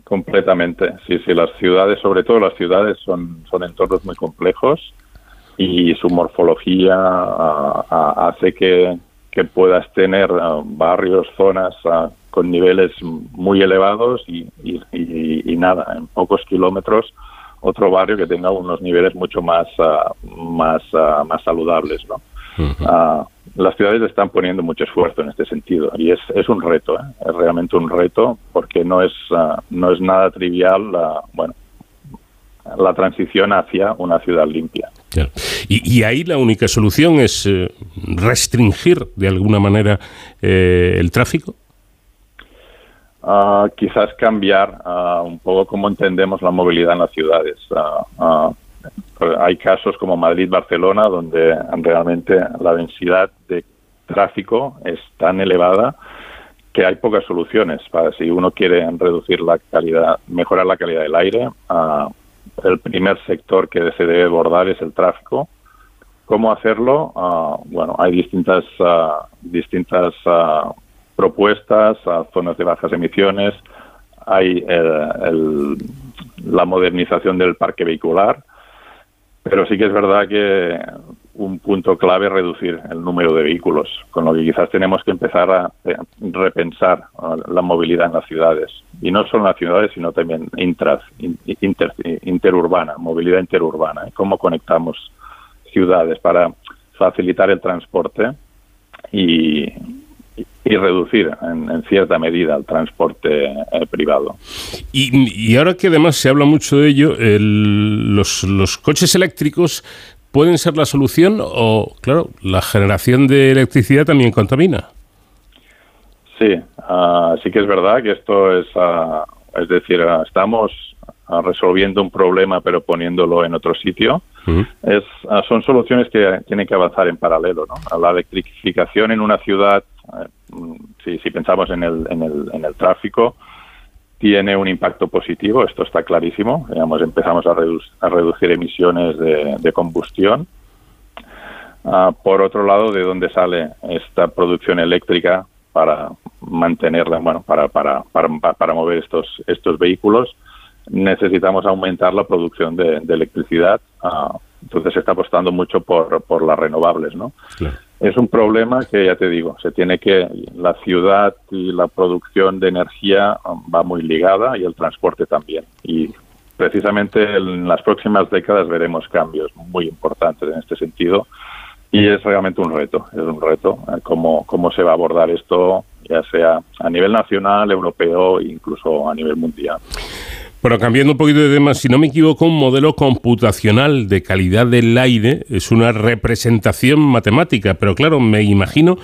Completamente, sí, sí, las ciudades, sobre todo las ciudades, son, son entornos muy complejos y su morfología ah, ah, hace que, que puedas tener ah, barrios, zonas ah, con niveles muy elevados y, y- y- y nada, en pocos kilómetros otro barrio que tenga unos niveles mucho más, ah, más, ah, más saludables, ¿no? Ah, las ciudades están poniendo mucho esfuerzo en este sentido y es, es un reto, ¿eh? es realmente un reto porque no es, no es nada trivial bueno, la transición hacia una ciudad limpia. Claro. Y, y ahí la única solución es eh, restringir de alguna manera eh, el tráfico. Ah, quizás cambiar ah, un poco cómo entendemos la movilidad en las ciudades. Ah, hay casos como Madrid-Barcelona donde realmente la densidad de tráfico es tan elevada que hay pocas soluciones para si uno quiere reducir la calidad, mejorar la calidad del aire. ah, el primer sector que se debe abordar es el tráfico, ¿Cómo hacerlo? Ah, bueno, hay distintas, ah, distintas ah, propuestas, zonas de bajas emisiones, hay eh, el- la modernización del parque vehicular, pero sí que es verdad que un punto clave reducir el número de vehículos, con lo que quizás tenemos que empezar a eh, repensar la movilidad en las ciudades. Y no solo en las ciudades, sino también intras, in- inter- interurbana, movilidad interurbana. ¿eh? Cómo conectamos ciudades para facilitar el transporte y, y reducir en, cierta medida el transporte eh, privado. Y, y ahora que además se habla mucho de ello, el- los, los coches eléctricos pueden ser la solución o, claro, la generación de electricidad también contamina. Sí, ah, sí que es verdad que esto es, ah, es decir, ah, estamos resolviendo un problema pero poniéndolo en otro sitio. Es, son soluciones que tienen que avanzar en paralelo. ¿no? La electrificación en una ciudad, eh, mm, si, si pensamos en el, en, el, en el tráfico, tiene un impacto positivo, esto está clarísimo. Digamos, empezamos a, redu- a reducir emisiones de, combustión. Ah, por otro lado, ¿de dónde sale esta producción eléctrica para mantenerla, bueno, para, para, para, para mover estos, estos vehículos? Necesitamos aumentar la producción de, electricidad. ah, entonces se está apostando mucho por, por las renovables, ¿no? Es un problema que, ya te digo, se tiene que, la ciudad y la producción de energía um, va muy ligada y el transporte también. Y precisamente en las próximas décadas veremos cambios muy importantes en este sentido y es realmente un reto, es un reto eh, cómo, cómo se va a abordar esto, ya sea a nivel nacional, europeo e incluso a nivel mundial. Bueno, cambiando un poquito de tema, si no me equivoco, un modelo computacional de calidad del aire es una representación matemática, pero claro, me imagino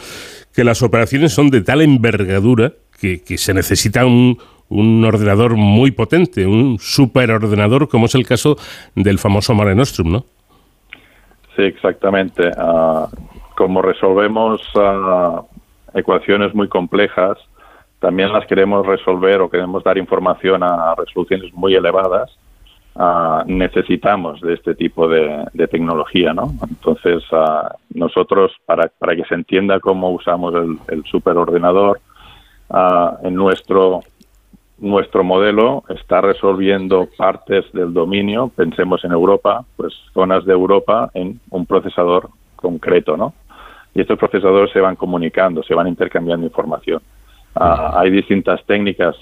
que las operaciones son de tal envergadura que, se necesita un, un ordenador muy potente, un superordenador, como es el caso del famoso Mare Nostrum, ¿no? Sí, exactamente. Ah, como resolvemos ah, ecuaciones muy complejas, también las queremos resolver o queremos dar información a resoluciones muy elevadas, ah, necesitamos de este tipo de, de tecnología, ¿no? Entonces, ah, nosotros, para, para que se entienda cómo usamos el, superordenador, ah, en nuestro nuestro modelo está resolviendo partes del dominio, pensemos en Europa, pues zonas de Europa en un procesador concreto, ¿no? Y estos procesadores se van comunicando, se van intercambiando información. Ah, hay distintas técnicas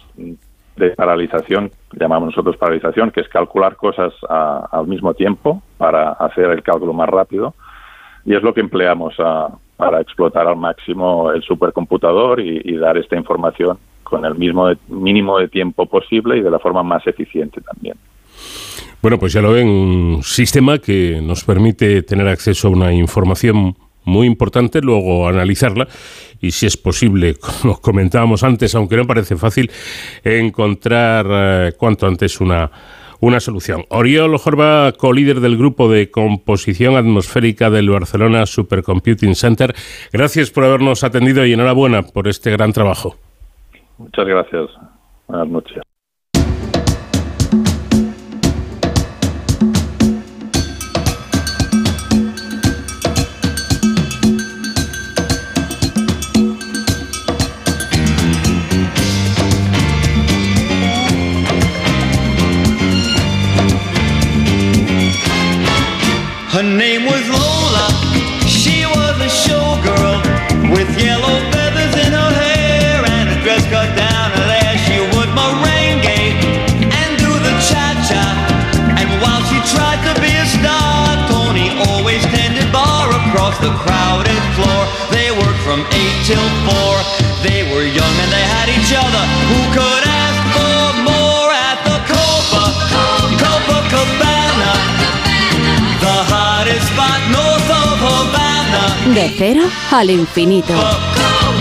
de paralización, llamamos nosotros paralización, que es calcular cosas ah, al mismo tiempo para hacer el cálculo más rápido. Y es lo que empleamos ah, para explotar al máximo el supercomputador y, y dar esta información con el mismo mínimo de tiempo posible y de la forma más eficiente también. Bueno, pues ya lo ven, un sistema que nos permite tener acceso a una información muy importante, luego analizarla y si es posible, como comentábamos antes, aunque no parece fácil, encontrar eh, cuanto antes una, una solución. Oriol Jorba, co-líder del grupo de composición atmosférica del Barcelona Supercomputing Center, gracias por habernos atendido y enhorabuena por este gran trabajo. Muchas gracias. Buenas noches. The crowded floor. They worked from eight till four. They were young and they had each other. Who could ask for more at the Copa Copacabana? The hottest spot north of Havana. De cero al infinito.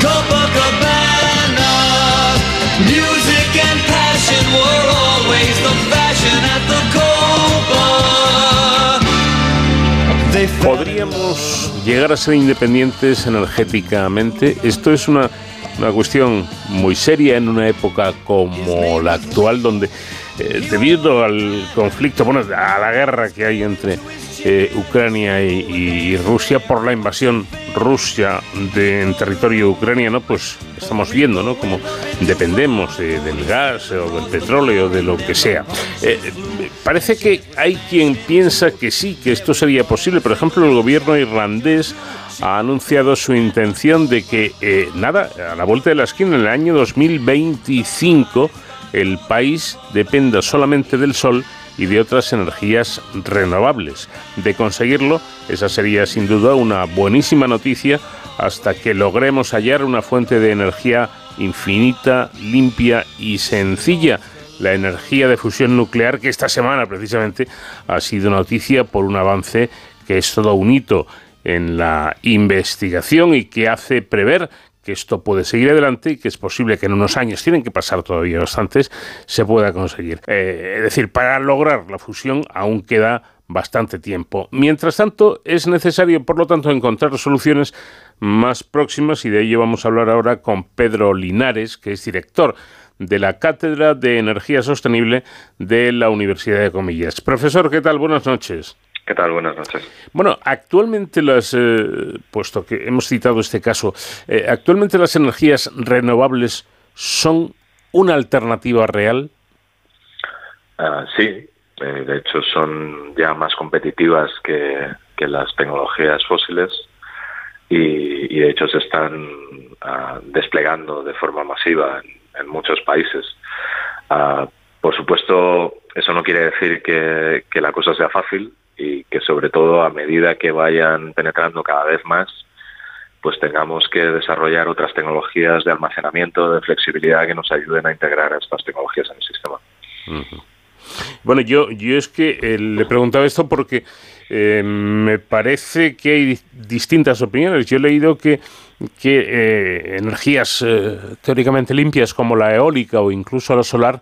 Copacabana. Music and passion were always the fashion at the Copa. They fell ¿Podríamos llegar a ser independientes energéticamente? Esto es una, una cuestión muy seria en una época como la actual, donde eh, debido al conflicto, bueno, a la guerra que hay entre eh, Ucrania y, Rusia por la invasión Rusia de, en territorio ucraniano, pues estamos viendo, ¿no? Como dependemos eh, del gas o del petróleo, de lo que sea. Eh, parece que hay quien piensa que sí, que esto sería posible. Por ejemplo, el gobierno irlandés ha anunciado su intención de que, eh, nada, a la vuelta de la esquina, en el año 2025, el país dependa solamente del sol y de otras energías renovables. De conseguirlo, esa sería sin duda una buenísima noticia hasta que logremos hallar una fuente de energía infinita, limpia y sencilla. La energía de fusión nuclear que esta semana precisamente ha sido noticia por un avance que es todo un hito en la investigación y que hace prever que esto puede seguir adelante y que es posible que en unos años, tienen que pasar todavía bastantes, se pueda conseguir. Eh, es decir, para lograr la fusión aún queda bastante tiempo. Mientras tanto, es necesario, por lo tanto, encontrar soluciones más próximas y de ello vamos a hablar ahora con Pedro Linares, que es director de la Cátedra de Energía Sostenible de la Universidad de Comillas. Profesor, ¿qué tal? Buenas noches. ¿Qué tal? Buenas noches. Bueno, actualmente las, eh, puesto que hemos citado este caso, eh, actualmente las energías renovables son una alternativa real. Ah, sí, eh, de hecho son ya más competitivas que, que las tecnologías fósiles y, y de hecho se están ah, desplegando de forma masiva en, en muchos países. Ah, por supuesto, eso no quiere decir que, que la cosa sea fácil y que sobre todo a medida que vayan penetrando cada vez más, pues tengamos que desarrollar otras tecnologías de almacenamiento, de flexibilidad que nos ayuden a integrar estas tecnologías en el sistema. Bueno, yo, yo es que eh, le preguntaba esto porque eh, me parece que hay distintas opiniones. Yo he leído que, que eh, energías eh, teóricamente limpias como la eólica o incluso la solar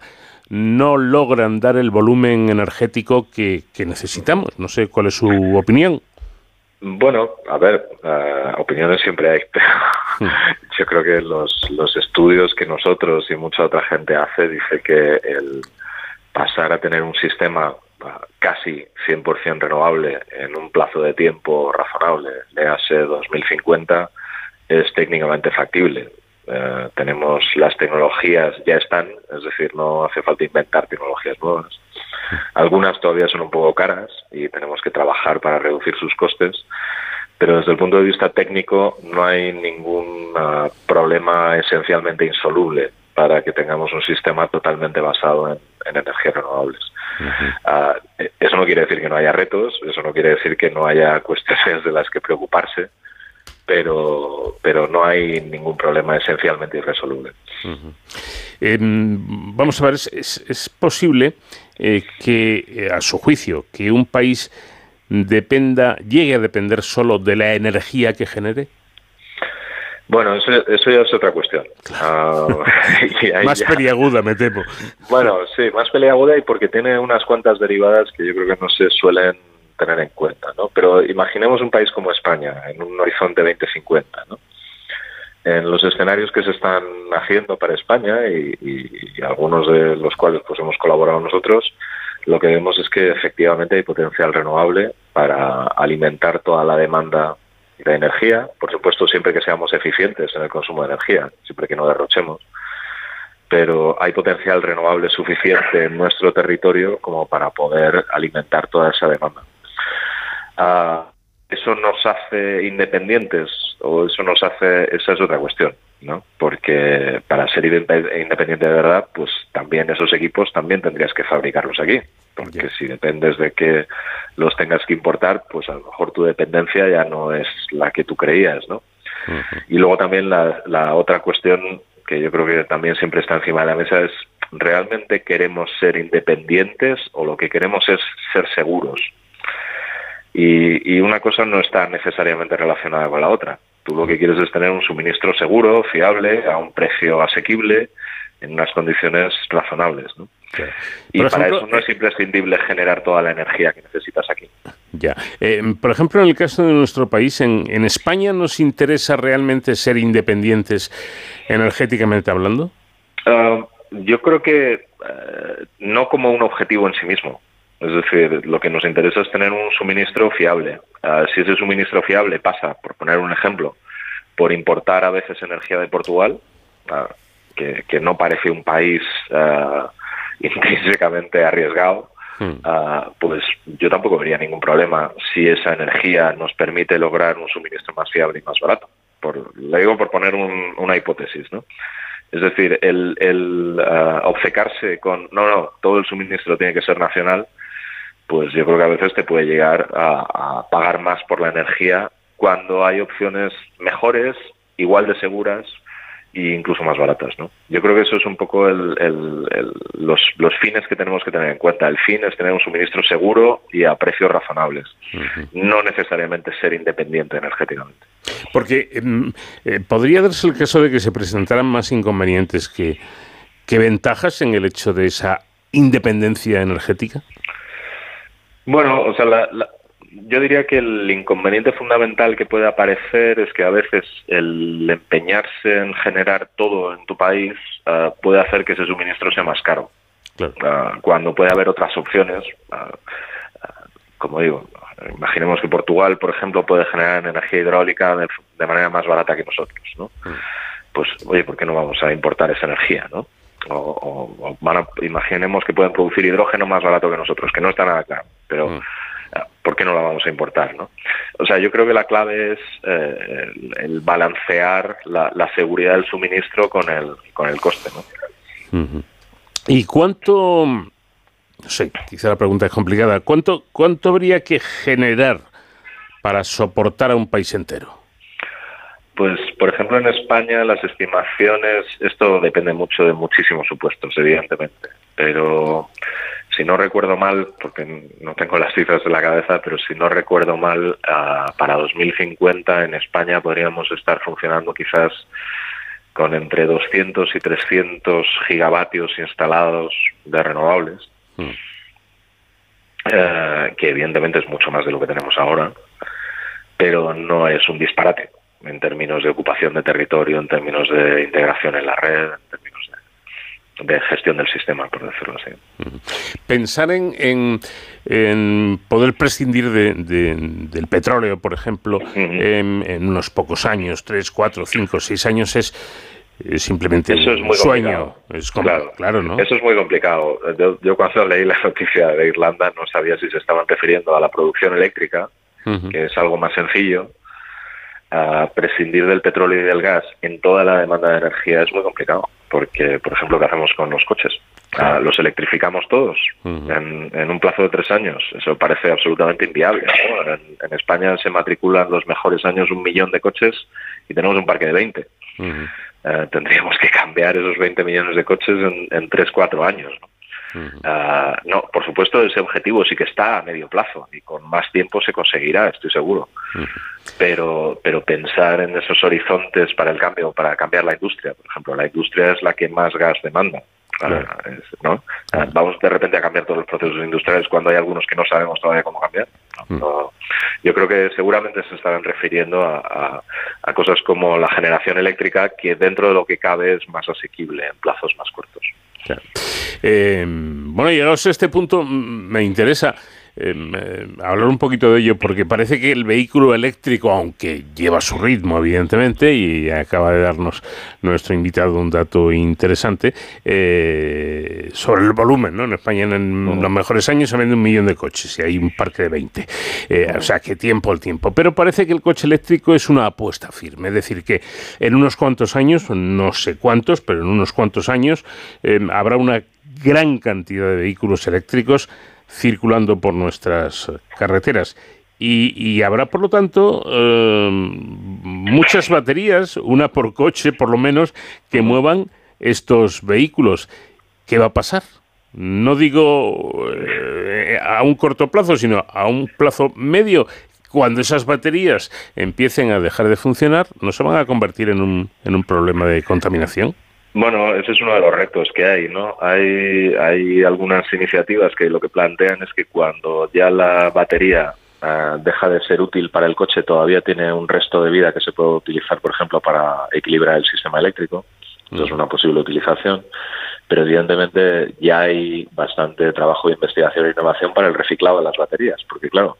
no logran dar el volumen energético que, que necesitamos. No sé cuál es su opinión. Bueno, a ver, eh, opiniones siempre hay, pero yo creo que los, los estudios que nosotros y mucha otra gente hace dice que el pasar a tener un sistema ah, casi 100% renovable en un plazo de tiempo razonable, léase 2050, es técnicamente factible. Eh, tenemos las tecnologías, ya están, es decir, no hace falta inventar tecnologías nuevas. Algunas todavía son un poco caras y tenemos que trabajar para reducir sus costes, pero desde el punto de vista técnico no hay ningún ah, problema esencialmente insoluble para que tengamos un sistema totalmente basado en, en energías renovables. Ah, eh, eso no quiere decir que no haya retos, eso no quiere decir que no haya cuestiones de las que preocuparse, pero, pero no hay ningún problema esencialmente irresoluble. Em, vamos a ver, ¿es, es- es posible eh, que, eh, a su juicio, que un país dependa, llegue a depender solo de la energía que genere? Bueno, eso, eso ya es otra cuestión. Ah, Más ya- peliaguda, me temo. Bueno, sí, más peleaguda y porque tiene unas cuantas derivadas que yo creo que no se suelen tener en cuenta, ¿no? Pero imaginemos un país como España, en un horizonte 2050, ¿no? En los escenarios que se están haciendo para España y, algunos de los cuales pues hemos colaborado nosotros, lo que vemos es que efectivamente hay potencial renovable para alimentar toda la demanda de energía, por supuesto siempre que seamos eficientes en el consumo de energía, siempre que no derrochemos pero hay potencial renovable suficiente en nuestro territorio como para poder alimentar toda esa demanda. Ah, ¿Eso nos hace independientes o eso nos hace, esa es otra cuestión, ¿no? Porque para ser inde- independiente de verdad, pues también esos equipos también tendrías que fabricarlos aquí. Porque si dependes de que los tengas que importar, pues a lo mejor tu dependencia ya no es la que tú creías, ¿no? Y luego también la, la otra cuestión que yo creo que también siempre está encima de la mesa es, ¿realmente queremos ser independientes o lo que queremos es ser seguros? Y, y una cosa no está necesariamente relacionada con la otra. Tú lo que quieres es tener un suministro seguro, fiable, a un precio asequible, en unas condiciones razonables. ¿no? Y Por para ejemplo, eso no es imprescindible generar toda la energía que necesitas aquí. Ya. Eh, por ejemplo, en el caso de nuestro país, en, en España, ¿nos interesa realmente ser independientes energéticamente hablando? Ah, yo creo que eh, no como un objetivo en sí mismo. Es decir, lo que nos interesa es tener un suministro fiable. Ah, si ese suministro fiable pasa, por poner un ejemplo, por importar a veces energía de Portugal, ah, que, que no parece un país ah, intrínsecamente arriesgado, ah, pues yo tampoco vería ningún problema si esa energía nos permite lograr un suministro más fiable y más barato. Por, le digo por poner un- una hipótesis, ¿no? Es decir, el, el obcecarse con, no, no, todo el suministro tiene que ser nacional, pues yo creo que a veces te puede llegar a, a pagar más por la energía cuando hay opciones mejores, igual de seguras e incluso más baratas, ¿no? Yo creo que eso es un poco el- el- el- los, los fines que tenemos que tener en cuenta. El fin es tener un suministro seguro y a precios razonables, no necesariamente ser independiente energéticamente. Porque em, eh, podría darse el caso de que se presentaran más inconvenientes que, que ventajas en el hecho de esa independencia energética. Bueno, o sea, la- la- yo diría que el inconveniente fundamental que puede aparecer es que a veces el empeñarse en generar todo en tu país ah, puede hacer que ese suministro sea más caro. Ah, cuando puede haber otras opciones, ah, como digo, imaginemos que Portugal, por ejemplo, puede generar energía hidráulica de, de manera más barata que nosotros, ¿no? Pues, oye, ¿por qué no vamos a importar esa energía, no? O, o- o van a- imaginemos que pueden producir hidrógeno más barato que nosotros, que no está nada claro, pero ah, ¿por qué no la vamos a importar, no? O sea, yo creo que la clave es eh, el, balancear la, la seguridad del suministro con el, con el coste, ¿no? ¿Y cuánto, no sé, quizá la pregunta es complicada, cuánto, cuánto habría que generar para soportar a un país entero? Pues, por ejemplo, en España las estimaciones, esto depende mucho de muchísimos supuestos, evidentemente, pero si no recuerdo mal, porque no tengo las cifras en la cabeza, pero si no recuerdo mal, ah, para 2050 en España podríamos estar funcionando quizás con entre 200 y 300 gigavatios instalados de renovables, eh, que evidentemente es mucho más de lo que tenemos ahora, pero no es un disparate en términos de ocupación de territorio, en términos de integración en la red, en términos de, gestión del sistema, por decirlo así. Pensar en, en- en poder prescindir de- de- del petróleo, por ejemplo, en, en unos pocos años, tres, cuatro, cinco, seis años, es, simplemente Eso es un muy sueño. Es Claro. claro, ¿no? Eso es muy complicado. Yo, yo cuando leí la noticia de Irlanda no sabía si se estaban refiriendo a la producción eléctrica, que es algo más sencillo. A prescindir del petróleo y del gas en toda la demanda de energía es muy complicado, porque, por ejemplo, ¿qué hacemos con los coches? Ah, los electrificamos todos en, en un plazo de tres años. Eso parece absolutamente inviable. ¿no? En, en España se matriculan los mejores años un millón de coches y tenemos un parque de 20. Eh, tendríamos que cambiar esos 20 millones de coches en, en 3, 4 años. ¿no? Ah, no, por supuesto, ese objetivo sí que está a medio plazo y con más tiempo se conseguirá, estoy seguro. Pero, pero pensar en esos horizontes para el cambio, para cambiar la industria, por ejemplo, la industria es la que más gas demanda. ¿no? Ah, Vamos de repente a cambiar todos los procesos industriales cuando hay algunos que no sabemos todavía cómo cambiar. No, no. Yo creo que seguramente se estarán refiriendo a, a- a cosas como la generación eléctrica, que dentro de lo que cabe es más asequible en plazos más cortos. Eh, bueno, llegados a este punto, me interesa eh, eh, hablar un poquito de ello, porque parece que el vehículo eléctrico, aunque lleva su ritmo, evidentemente, y acaba de darnos nuestro invitado un dato interesante, eh, sobre el volumen, ¿no? En España en los mejores años se vende un millón de coches y hay un parque de 20. Eh, o sea, que tiempo al tiempo. Pero parece que el coche eléctrico es una apuesta firme, es decir, que en unos cuantos años, no sé cuántos, pero en unos cuantos años, eh, habrá una gran cantidad de vehículos eléctricos circulando por nuestras carreteras. Y, habrá, por lo tanto, eh, muchas baterías, una por coche, por lo menos, que muevan estos vehículos. ¿Qué va a pasar? No digo eh, a un corto plazo, sino a un plazo medio. Cuando esas baterías empiecen a dejar de funcionar, ¿no se van a convertir en un, en un problema de contaminación? Bueno, ese es uno de los retos que hay, ¿no? Hay, hay algunas iniciativas que lo que plantean es que cuando ya la batería ah, deja de ser útil para el coche, todavía tiene un resto de vida que se puede utilizar, por ejemplo, para equilibrar el sistema eléctrico. Esto es una posible utilización. pero evidentemente ya hay bastante trabajo de investigación e innovación para el reciclado de las baterías, porque claro,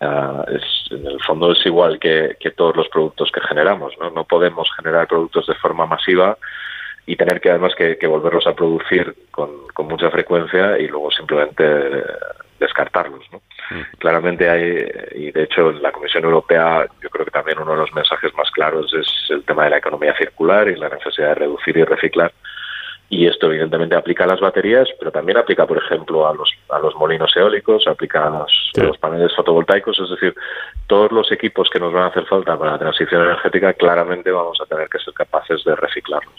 ah, es, en el fondo es igual que, que todos los productos que generamos, ¿no? No podemos generar productos de forma masiva y tener que además que, que volverlos a producir con, con mucha frecuencia y luego simplemente descartarlos. ¿no? Claramente hay, y de hecho en la Comisión Europea yo creo que también uno de los mensajes más claros es el tema de la economía circular y la necesidad de reducir y reciclar. Y esto evidentemente aplica a las baterías, pero también aplica, por ejemplo, a los, a los molinos eólicos, aplica a los, a los paneles fotovoltaicos, es decir, todos los equipos que nos van a hacer falta para la transición energética, claramente vamos a tener que ser capaces de reciclarlos.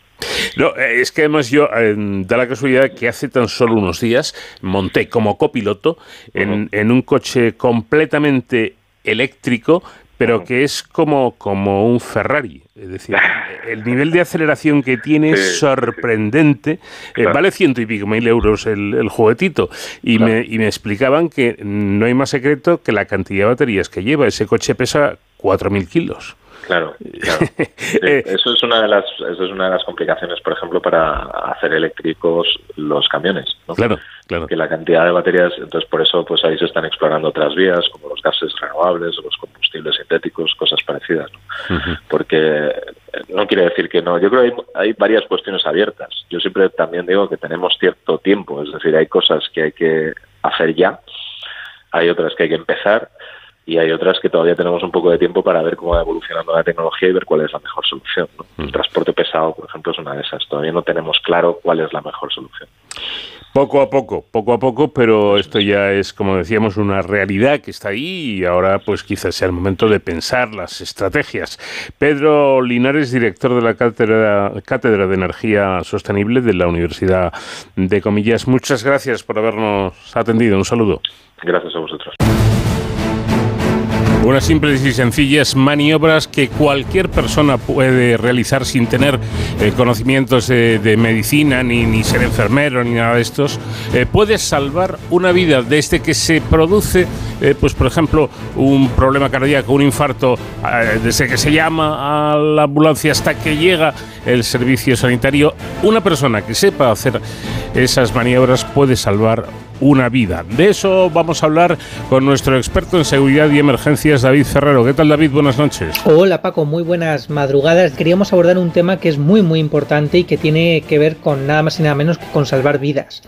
No, eh, es que además yo, eh, da la casualidad que hace tan solo unos días monté como copiloto en, en un coche completamente eléctrico, pero que es como, como un Ferrari. Es decir, el nivel de aceleración que tiene es Sí, sorprendente. Eh, vale ciento y pico mil euros el, el juguetito. Y, me, y me explicaban que no hay más secreto que la cantidad de baterías que lleva. Ese coche pesa 4.000 kilos. Claro, claro. Sí, eso es una de las eso es una de las complicaciones, por ejemplo, para hacer eléctricos los camiones. ¿no? Claro, claro. Que la cantidad de baterías, entonces por eso pues ahí se están explorando otras vías como los gases renovables o los combustibles sintéticos, cosas parecidas. ¿no? Porque eh, no quiere decir que no. Yo creo que hay, hay varias cuestiones abiertas. Yo siempre también digo que tenemos cierto tiempo, es decir, hay cosas que hay que hacer ya, hay otras que hay que empezar y hay otras que todavía tenemos un poco de tiempo para ver cómo va evolucionando la tecnología y ver cuál es la mejor solución. ¿no? El transporte pesado, por ejemplo, es una de esas. Todavía no tenemos claro cuál es la mejor solución. Poco a poco, poco a poco, pero esto ya es, como decíamos, una realidad que está ahí y ahora pues quizás sea el momento de pensar las estrategias. Pedro Linares, director de la Cátedra, Cátedra de Energía Sostenible de la Universidad de Comillas, muchas gracias por habernos atendido. Un saludo. Gracias a vosotros. Unas simples y sencillas maniobras que cualquier persona puede realizar sin tener eh, conocimientos de, de medicina, ni, ni ser enfermero, ni nada de estos, eh, puede salvar una vida desde que se produce, eh, pues por ejemplo, un problema cardíaco, un infarto, eh, desde que se llama a la ambulancia hasta que llega el servicio sanitario. Una persona que sepa hacer esas maniobras puede salvar una vida. De eso vamos a hablar con nuestro experto en seguridad y emergencias, David Ferrero. ¿Qué tal, David? Buenas noches. Hola Paco, muy buenas madrugadas. Queríamos abordar un tema que es muy muy importante y que tiene que ver con nada más y nada menos que con salvar vidas.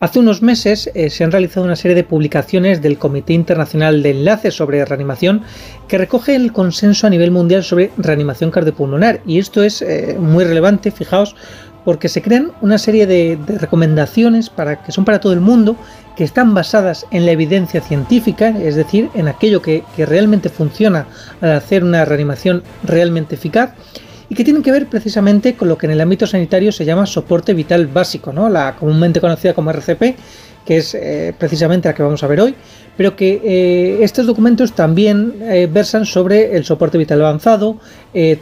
Hace unos meses eh, se han realizado una serie de publicaciones del Comité Internacional de Enlaces sobre Reanimación que recoge el consenso a nivel mundial sobre reanimación cardiopulmonar. Y esto es eh, muy relevante, fijaos, porque se crean una serie de, de recomendaciones para que son para todo el mundo, que están basadas en la evidencia científica, es decir, en aquello que, realmente funciona al hacer una reanimación realmente eficaz y que tienen que ver precisamente con lo que en el ámbito sanitario se llama soporte vital básico, ¿no? la comúnmente conocida como RCP, que es eh, precisamente la que vamos a ver hoy, pero que eh, estos documentos también eh, versan sobre el soporte vital avanzado,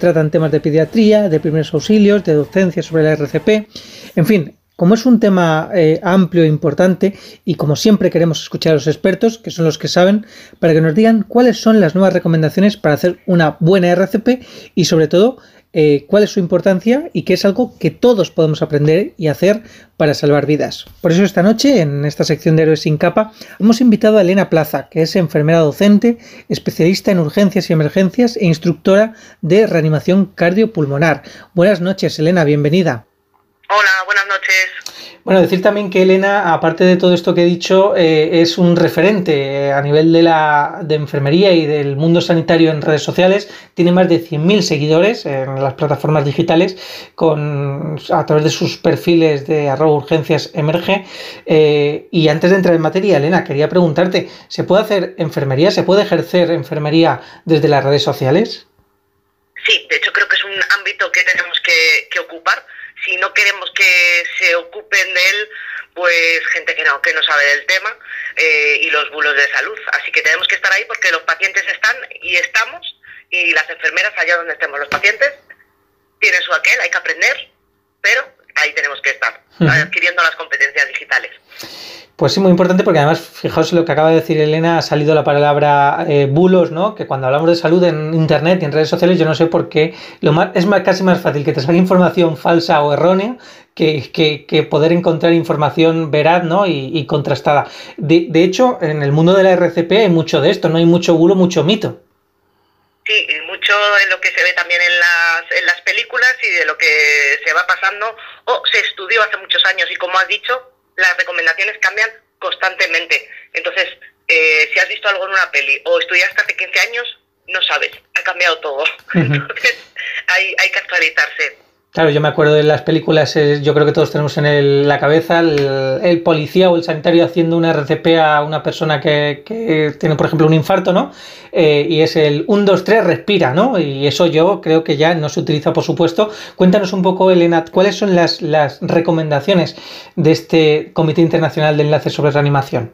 tratan temas de pediatría, de primeros auxilios, de docencia sobre la RCP, en fin. Como es un tema eh, amplio e importante y como siempre queremos escuchar a los expertos, que son los que saben, para que nos digan cuáles son las nuevas recomendaciones para hacer una buena RCP y sobre todo eh, cuál es su importancia y que es algo que todos podemos aprender y hacer para salvar vidas. Por eso esta noche, en esta sección de Héroes sin capa, hemos invitado a Elena Plaza, que es enfermera docente, especialista en urgencias y emergencias e instructora de reanimación cardiopulmonar. Buenas noches, Elena, bienvenida. Hola, buenas. Bueno, decir también que Elena, aparte de todo esto que he dicho, eh, es un referente eh, a nivel de la de enfermería y del mundo sanitario en redes sociales. Tiene más de 100.000 seguidores en las plataformas digitales a través de sus perfiles de arroba urgencias emerge. Eh, y antes de entrar en materia, Elena, quería preguntarte, ¿se puede hacer enfermería? ¿Se puede ejercer enfermería desde las redes sociales? Sí, de hecho creo que es un ámbito que tenemos que ocupar. Si no queremos que se ocupen de él, pues gente que no, que no sabe del tema eh, y los bulos de salud. Así que tenemos que estar ahí porque los pacientes están y estamos y las enfermeras allá donde estemos los pacientes tienen su aquel, hay que aprender, pero ahí tenemos que estar, adquiriendo las competencias digitales. Pues sí, muy importante porque además, fijaos lo que acaba de decir Elena, ha salido la palabra eh, bulos, ¿no? Que cuando hablamos de salud en internet y en redes sociales, yo no sé por qué lo más, es más, casi más fácil que te salga información falsa o errónea que, poder encontrar información veraz, ¿no? Y, contrastada. De, hecho, en el mundo de la RCP hay mucho de esto, no hay mucho bulo, mucho mito. Sí, y mucho en lo que se ve también en las películas y de lo que se va pasando o se estudió hace muchos años y como has dicho, las recomendaciones cambian constantemente. Entonces, eh, si has visto algo en una peli o estudiaste hace 15 años, no sabes, ha cambiado todo. hay, hay que actualizarse. Claro, yo me acuerdo de las películas, yo creo que todos tenemos en la cabeza el, policía o el sanitario haciendo una RCP a una persona que, que tiene, por ejemplo, un infarto, ¿no? Eh, y es el 1, 2, 3, respira, ¿no? Y eso yo creo que ya no se utiliza, por supuesto. Cuéntanos un poco, Elena, ¿cuáles son las, las recomendaciones de este Comité Internacional de Enlaces sobre Reanimación?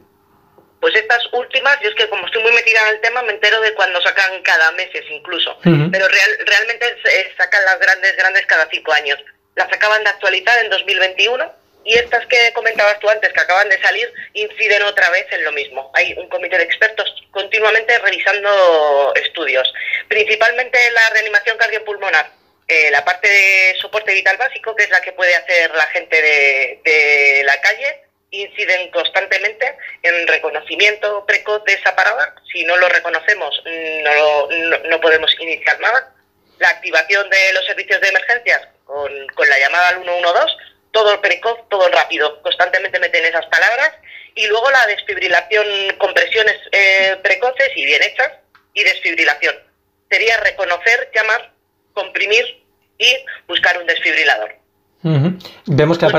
Pues estas últimas, yo es que como estoy muy metida en el tema, me entero de cuando sacan cada meses incluso. Pero real- realmente eh, sacan las grandes, grandes cada cinco años. Las acaban de actualizar en 2021 y estas que comentabas tú antes, que acaban de salir, inciden otra vez en lo mismo. Hay un comité de expertos continuamente revisando estudios, principalmente la reanimación cardiopulmonar. eh, la parte de soporte vital básico, que es la que puede hacer la gente de, de la calle, inciden constantemente en reconocimiento precoz de esa parada. Si no lo reconocemos, no, lo- no, podemos iniciar nada. La activación de los servicios de emergencias con, con la llamada al 112, todo precoz, todo rápido. Constantemente meten esas palabras. Y luego la desfibrilación, compresiones eh, precoces y bien hechas, y desfibrilación. Sería reconocer, llamar, comprimir y buscar un desfibrilador.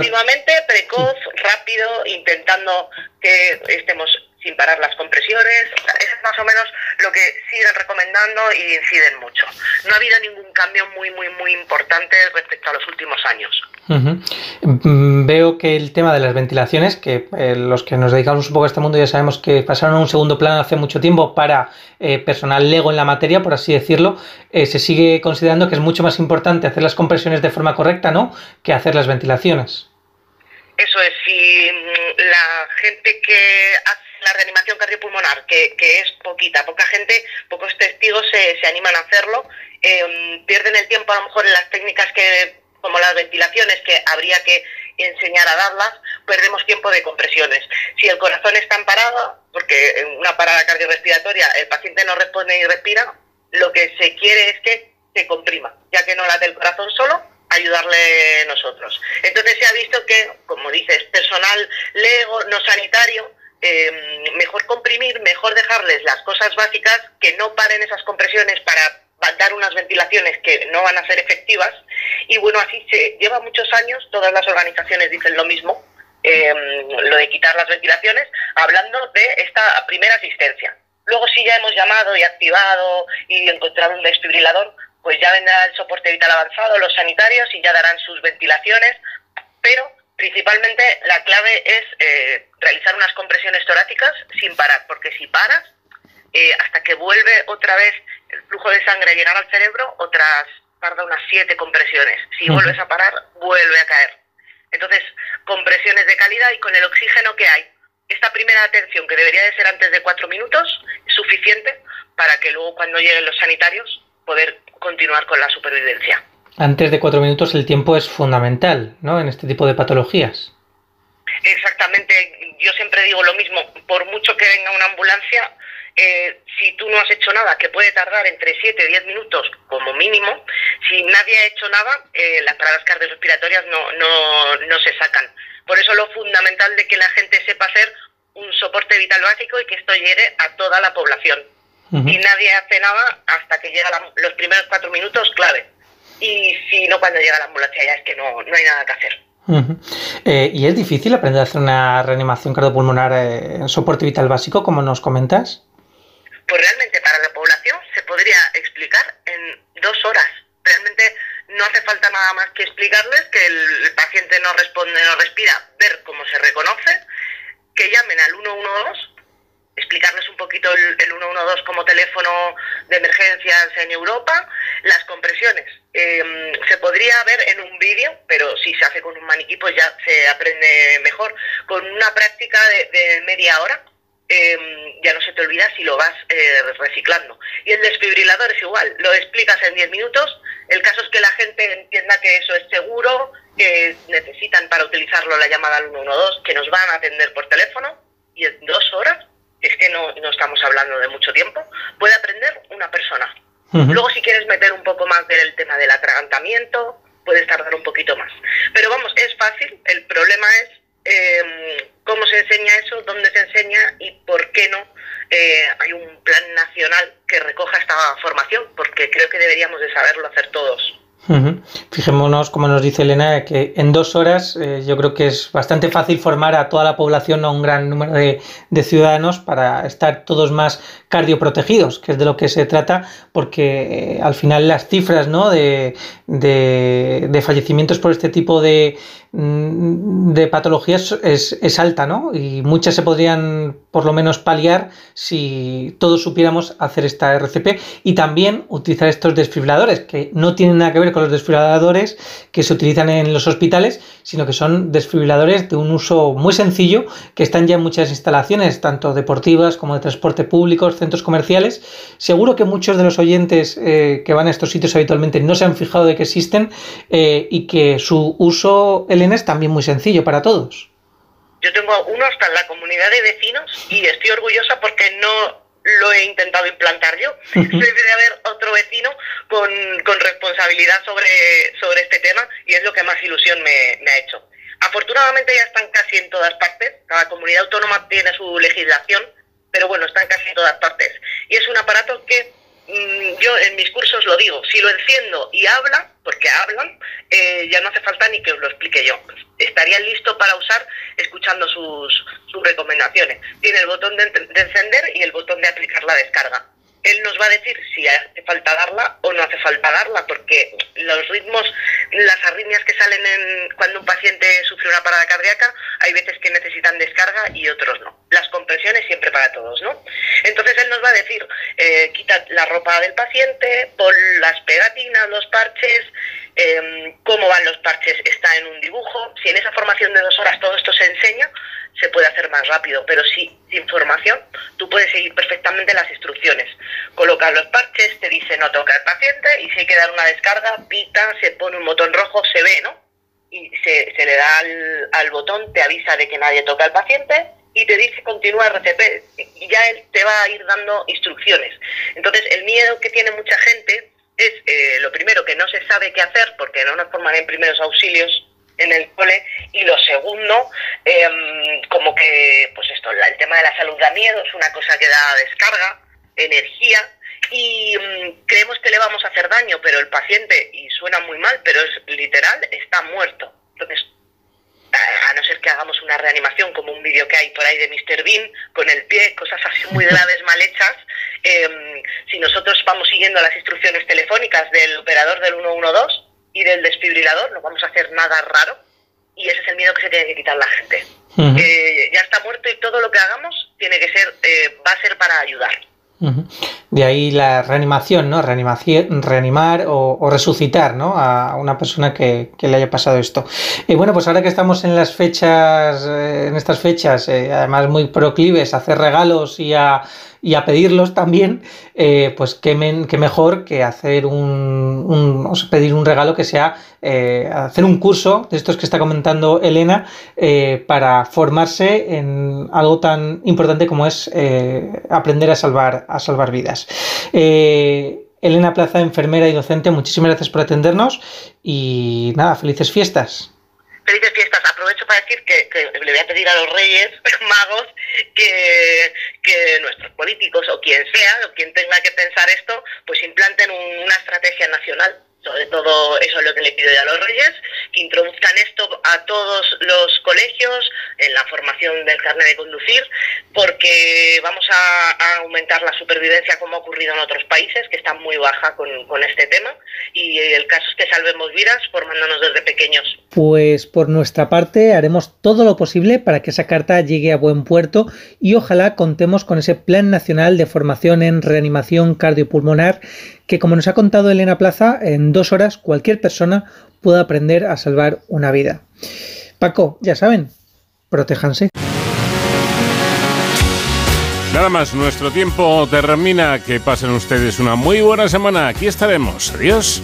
Continuamente, precoz, rápido, intentando que estemos sin parar las compresiones. Eso es más o menos lo que siguen recomendando y inciden mucho. No ha habido ningún cambio muy, muy, muy importante respecto a los últimos años. Mm, Veo que el tema de las ventilaciones, que eh, los que nos dedicamos un poco a este mundo ya sabemos que pasaron a un segundo plano hace mucho tiempo para eh, personal lego en la materia, por así decirlo, eh, se sigue considerando que es mucho más importante hacer las compresiones de forma correcta, ¿no? Que hacer las ventilaciones. Eso es, si mm, la gente que hace la reanimación cardiopulmonar, que, que es poquita, poca gente, pocos testigos se, se animan a hacerlo, eh, pierden el tiempo a lo mejor en las técnicas que, como las ventilaciones, que habría que enseñar a darlas, perdemos tiempo de compresiones. Si el corazón está en parada, porque en una parada cardiorrespiratoria el paciente no responde y respira, lo que se quiere es que se comprima, ya que no late el corazón solo, ayudarle nosotros. Entonces se ha visto que, como dices, personal lego, no sanitario, eh, mejor comprimir, mejor dejarles las cosas básicas, que no paren esas compresiones para dar unas ventilaciones que no van a ser efectivas. Y bueno, así se lleva muchos años, todas las organizaciones dicen lo mismo, eh, lo de quitar las ventilaciones, hablando de esta primera asistencia. Luego si ya hemos llamado y activado y encontrado un desfibrilador, pues ya vendrá el soporte vital avanzado, los sanitarios y ya darán sus ventilaciones, pero principalmente la clave es eh, realizar unas compresiones torácicas sin parar, porque si paras, eh, hasta que vuelve otra vez el flujo de sangre a llegar al cerebro, otras tarda unas siete compresiones. Si vuelves a parar, vuelve a caer. Entonces, compresiones de calidad y con el oxígeno que hay. Esta primera atención, que debería de ser antes de cuatro minutos, es suficiente para que luego cuando lleguen los sanitarios poder continuar con la supervivencia. Antes de cuatro minutos el tiempo es fundamental, ¿no? En este tipo de patologías. Exactamente, yo siempre digo lo mismo, por mucho que venga una ambulancia, eh, si tú no has hecho nada, que puede tardar entre 7 y 10 minutos como mínimo, si nadie ha hecho nada, eh, las paradas cardiorrespiratorias no, no, no se sacan. Por eso lo fundamental de que la gente sepa hacer un soporte vital básico y que esto llegue a toda la población. Ujú. Y nadie hace nada hasta que llega la- los primeros cuatro minutos clave. Y si no, cuando llega la ambulancia ya es que no, no hay nada que hacer. Eh, ¿Y es difícil aprender a hacer una reanimación cardiopulmonar eh, en soporte vital básico, como nos comentas? Pues realmente para la población se podría explicar en dos horas. Realmente no hace falta nada más que explicarles que el, el paciente no responde, no respira, ver cómo se reconoce, que llamen al 112, explicarles un poquito el, el 112 como teléfono de emergencias en Europa, las compresiones. Eh, se podría ver en un vídeo, pero si se hace con un maniquí, pues ya se aprende mejor. Con una práctica de, media hora, em, ya no se te olvida si lo vas eh, reciclando. Y el desfibrilador es igual, lo explicas en 10 minutos, el caso es que la gente entienda que eso es seguro, que necesitan para utilizarlo la llamada al 112, que nos van a atender por teléfono, y en dos horas, es que no, no estamos hablando de mucho tiempo, puede aprender una persona. Luego, si quieres meter un poco más del tema del atragantamiento, puedes tardar un poquito más. Pero vamos, es fácil. El problema es eh, cómo se enseña eso, dónde se enseña y por qué no eh, hay un plan nacional que recoja esta formación, porque creo que deberíamos de saberlo hacer todos. Fijémonos, como nos dice Elena, que en dos horas eh, yo creo que es bastante fácil formar a toda la población, a un gran número de, ciudadanos, para estar todos más cardioprotegidos, que es de lo que se trata, porque eh, al final las cifras ¿no? de, de- fallecimientos por este tipo de, de patologías es, es alta, ¿no? Y muchas se podrían por lo menos paliar si todos supiéramos hacer esta RCP y también utilizar estos desfibriladores, que no tienen nada que ver con los desfibriladores que se utilizan en los hospitales, sino que son desfibriladores de un uso muy sencillo que están ya en muchas instalaciones, tanto deportivas como de transporte público, centros comerciales. Seguro que muchos de los oyentes eh, que van a estos sitios habitualmente no se han fijado de que existen eh, y que su uso, Elena, es también muy sencillo para todos. Yo tengo uno hasta en la comunidad de vecinos y estoy orgullosa porque no lo he intentado implantar yo. Debe de haber otro vecino con, con responsabilidad sobre, sobre este tema y es lo que más ilusión me, me ha hecho. Afortunadamente ya están casi en todas partes, cada comunidad autónoma tiene su legislación, pero bueno, están casi en todas partes. Y es un aparato que yo en mis cursos lo digo, si lo enciendo y habla, porque hablan, eh, ya no hace falta ni que os lo explique yo. Estaría listo para usar escuchando sus, sus recomendaciones. Tiene el botón de, de encender y el botón de aplicar la descarga. Él nos va a decir si hace falta darla o no hace falta darla, porque los ritmos, las arritmias que salen en, cuando un paciente sufre una parada cardíaca, hay veces que necesitan descarga y otros no. Las compresiones siempre para todos, ¿no? Entonces él nos va a decir, eh, quita la ropa del paciente, pon las pegatinas, los parches, eh, cómo van los parches está en un dibujo. Si en esa formación de dos horas todo esto se enseña, se puede hacer más rápido, pero si sin formación tú puedes seguir perfectamente las instrucciones. Colocas los parches, te dice no toca al paciente y si hay que dar una descarga, pita, se pone un botón rojo, se ve, ¿no? Y se, se le da al, al botón, te avisa de que nadie toca al paciente y te dice continúa RCP y ya él te va a ir dando instrucciones. Entonces el miedo que tiene mucha gente es eh, lo primero que no se sabe qué hacer porque no nos forman en primeros auxilios en el cole y lo segundo em, como que pues esto la- el tema de la salud da miedo es una cosa que da descarga energía y mm, creemos que le vamos a hacer daño pero el paciente y suena muy mal pero es literal está muerto entonces a a no ser que hagamos una reanimación como un vídeo que hay por ahí de Mr. Bean con el pie, cosas así muy graves, mal hechas, em, si nosotros vamos siguiendo las instrucciones telefónicas del operador del 112 y del desfibrilador, no vamos a hacer nada raro y ese es el miedo que se tiene que quitar la gente. Eh, ya está muerto y todo lo que hagamos tiene que ser, eh, va a ser para ayudar. De ahí la reanimación, ¿no? Reanimación, reanimar o, o resucitar, ¿no? A una persona que, que le haya pasado esto. Y bueno, pues ahora que estamos en las fechas, eh, en estas fechas, eh, además muy proclives a hacer regalos y a, y a pedirlos también, eh, pues qué, qué mejor que hacer un, pedir un regalo que sea eh, hacer un curso de estos que está comentando Elena eh, para formarse en algo tan importante como es aprender a salvar, a salvar vidas. Elena Plaza, enfermera y docente, muchísimas gracias por atendernos y nada, felices fiestas. felices fiestas. Que le voy a pedir a los reyes magos que, que nuestros políticos o quien sea, o quien tenga que pensar esto, pues implanten un- una estrategia nacional. Sobre todo eso es lo que le pido yo a los reyes, que introduzcan esto a todos los colegios en la formación del carnet de conducir, porque vamos a, aumentar la supervivencia como ha ocurrido en otros países, que está muy baja con este tema, y el caso es que salvemos vidas formándonos desde pequeños. Pues por nuestra parte haremos todo lo posible para que esa carta llegue a buen puerto y ojalá contemos con ese Plan Nacional de Formación en Reanimación Cardiopulmonar que, como nos ha contado Elena Plaza, en dos horas cualquier persona pueda aprender a salvar una vida. Paco, ya saben, protéjanse. Nada más, nuestro tiempo termina. Que pasen ustedes una muy buena semana. Aquí estaremos. Adiós.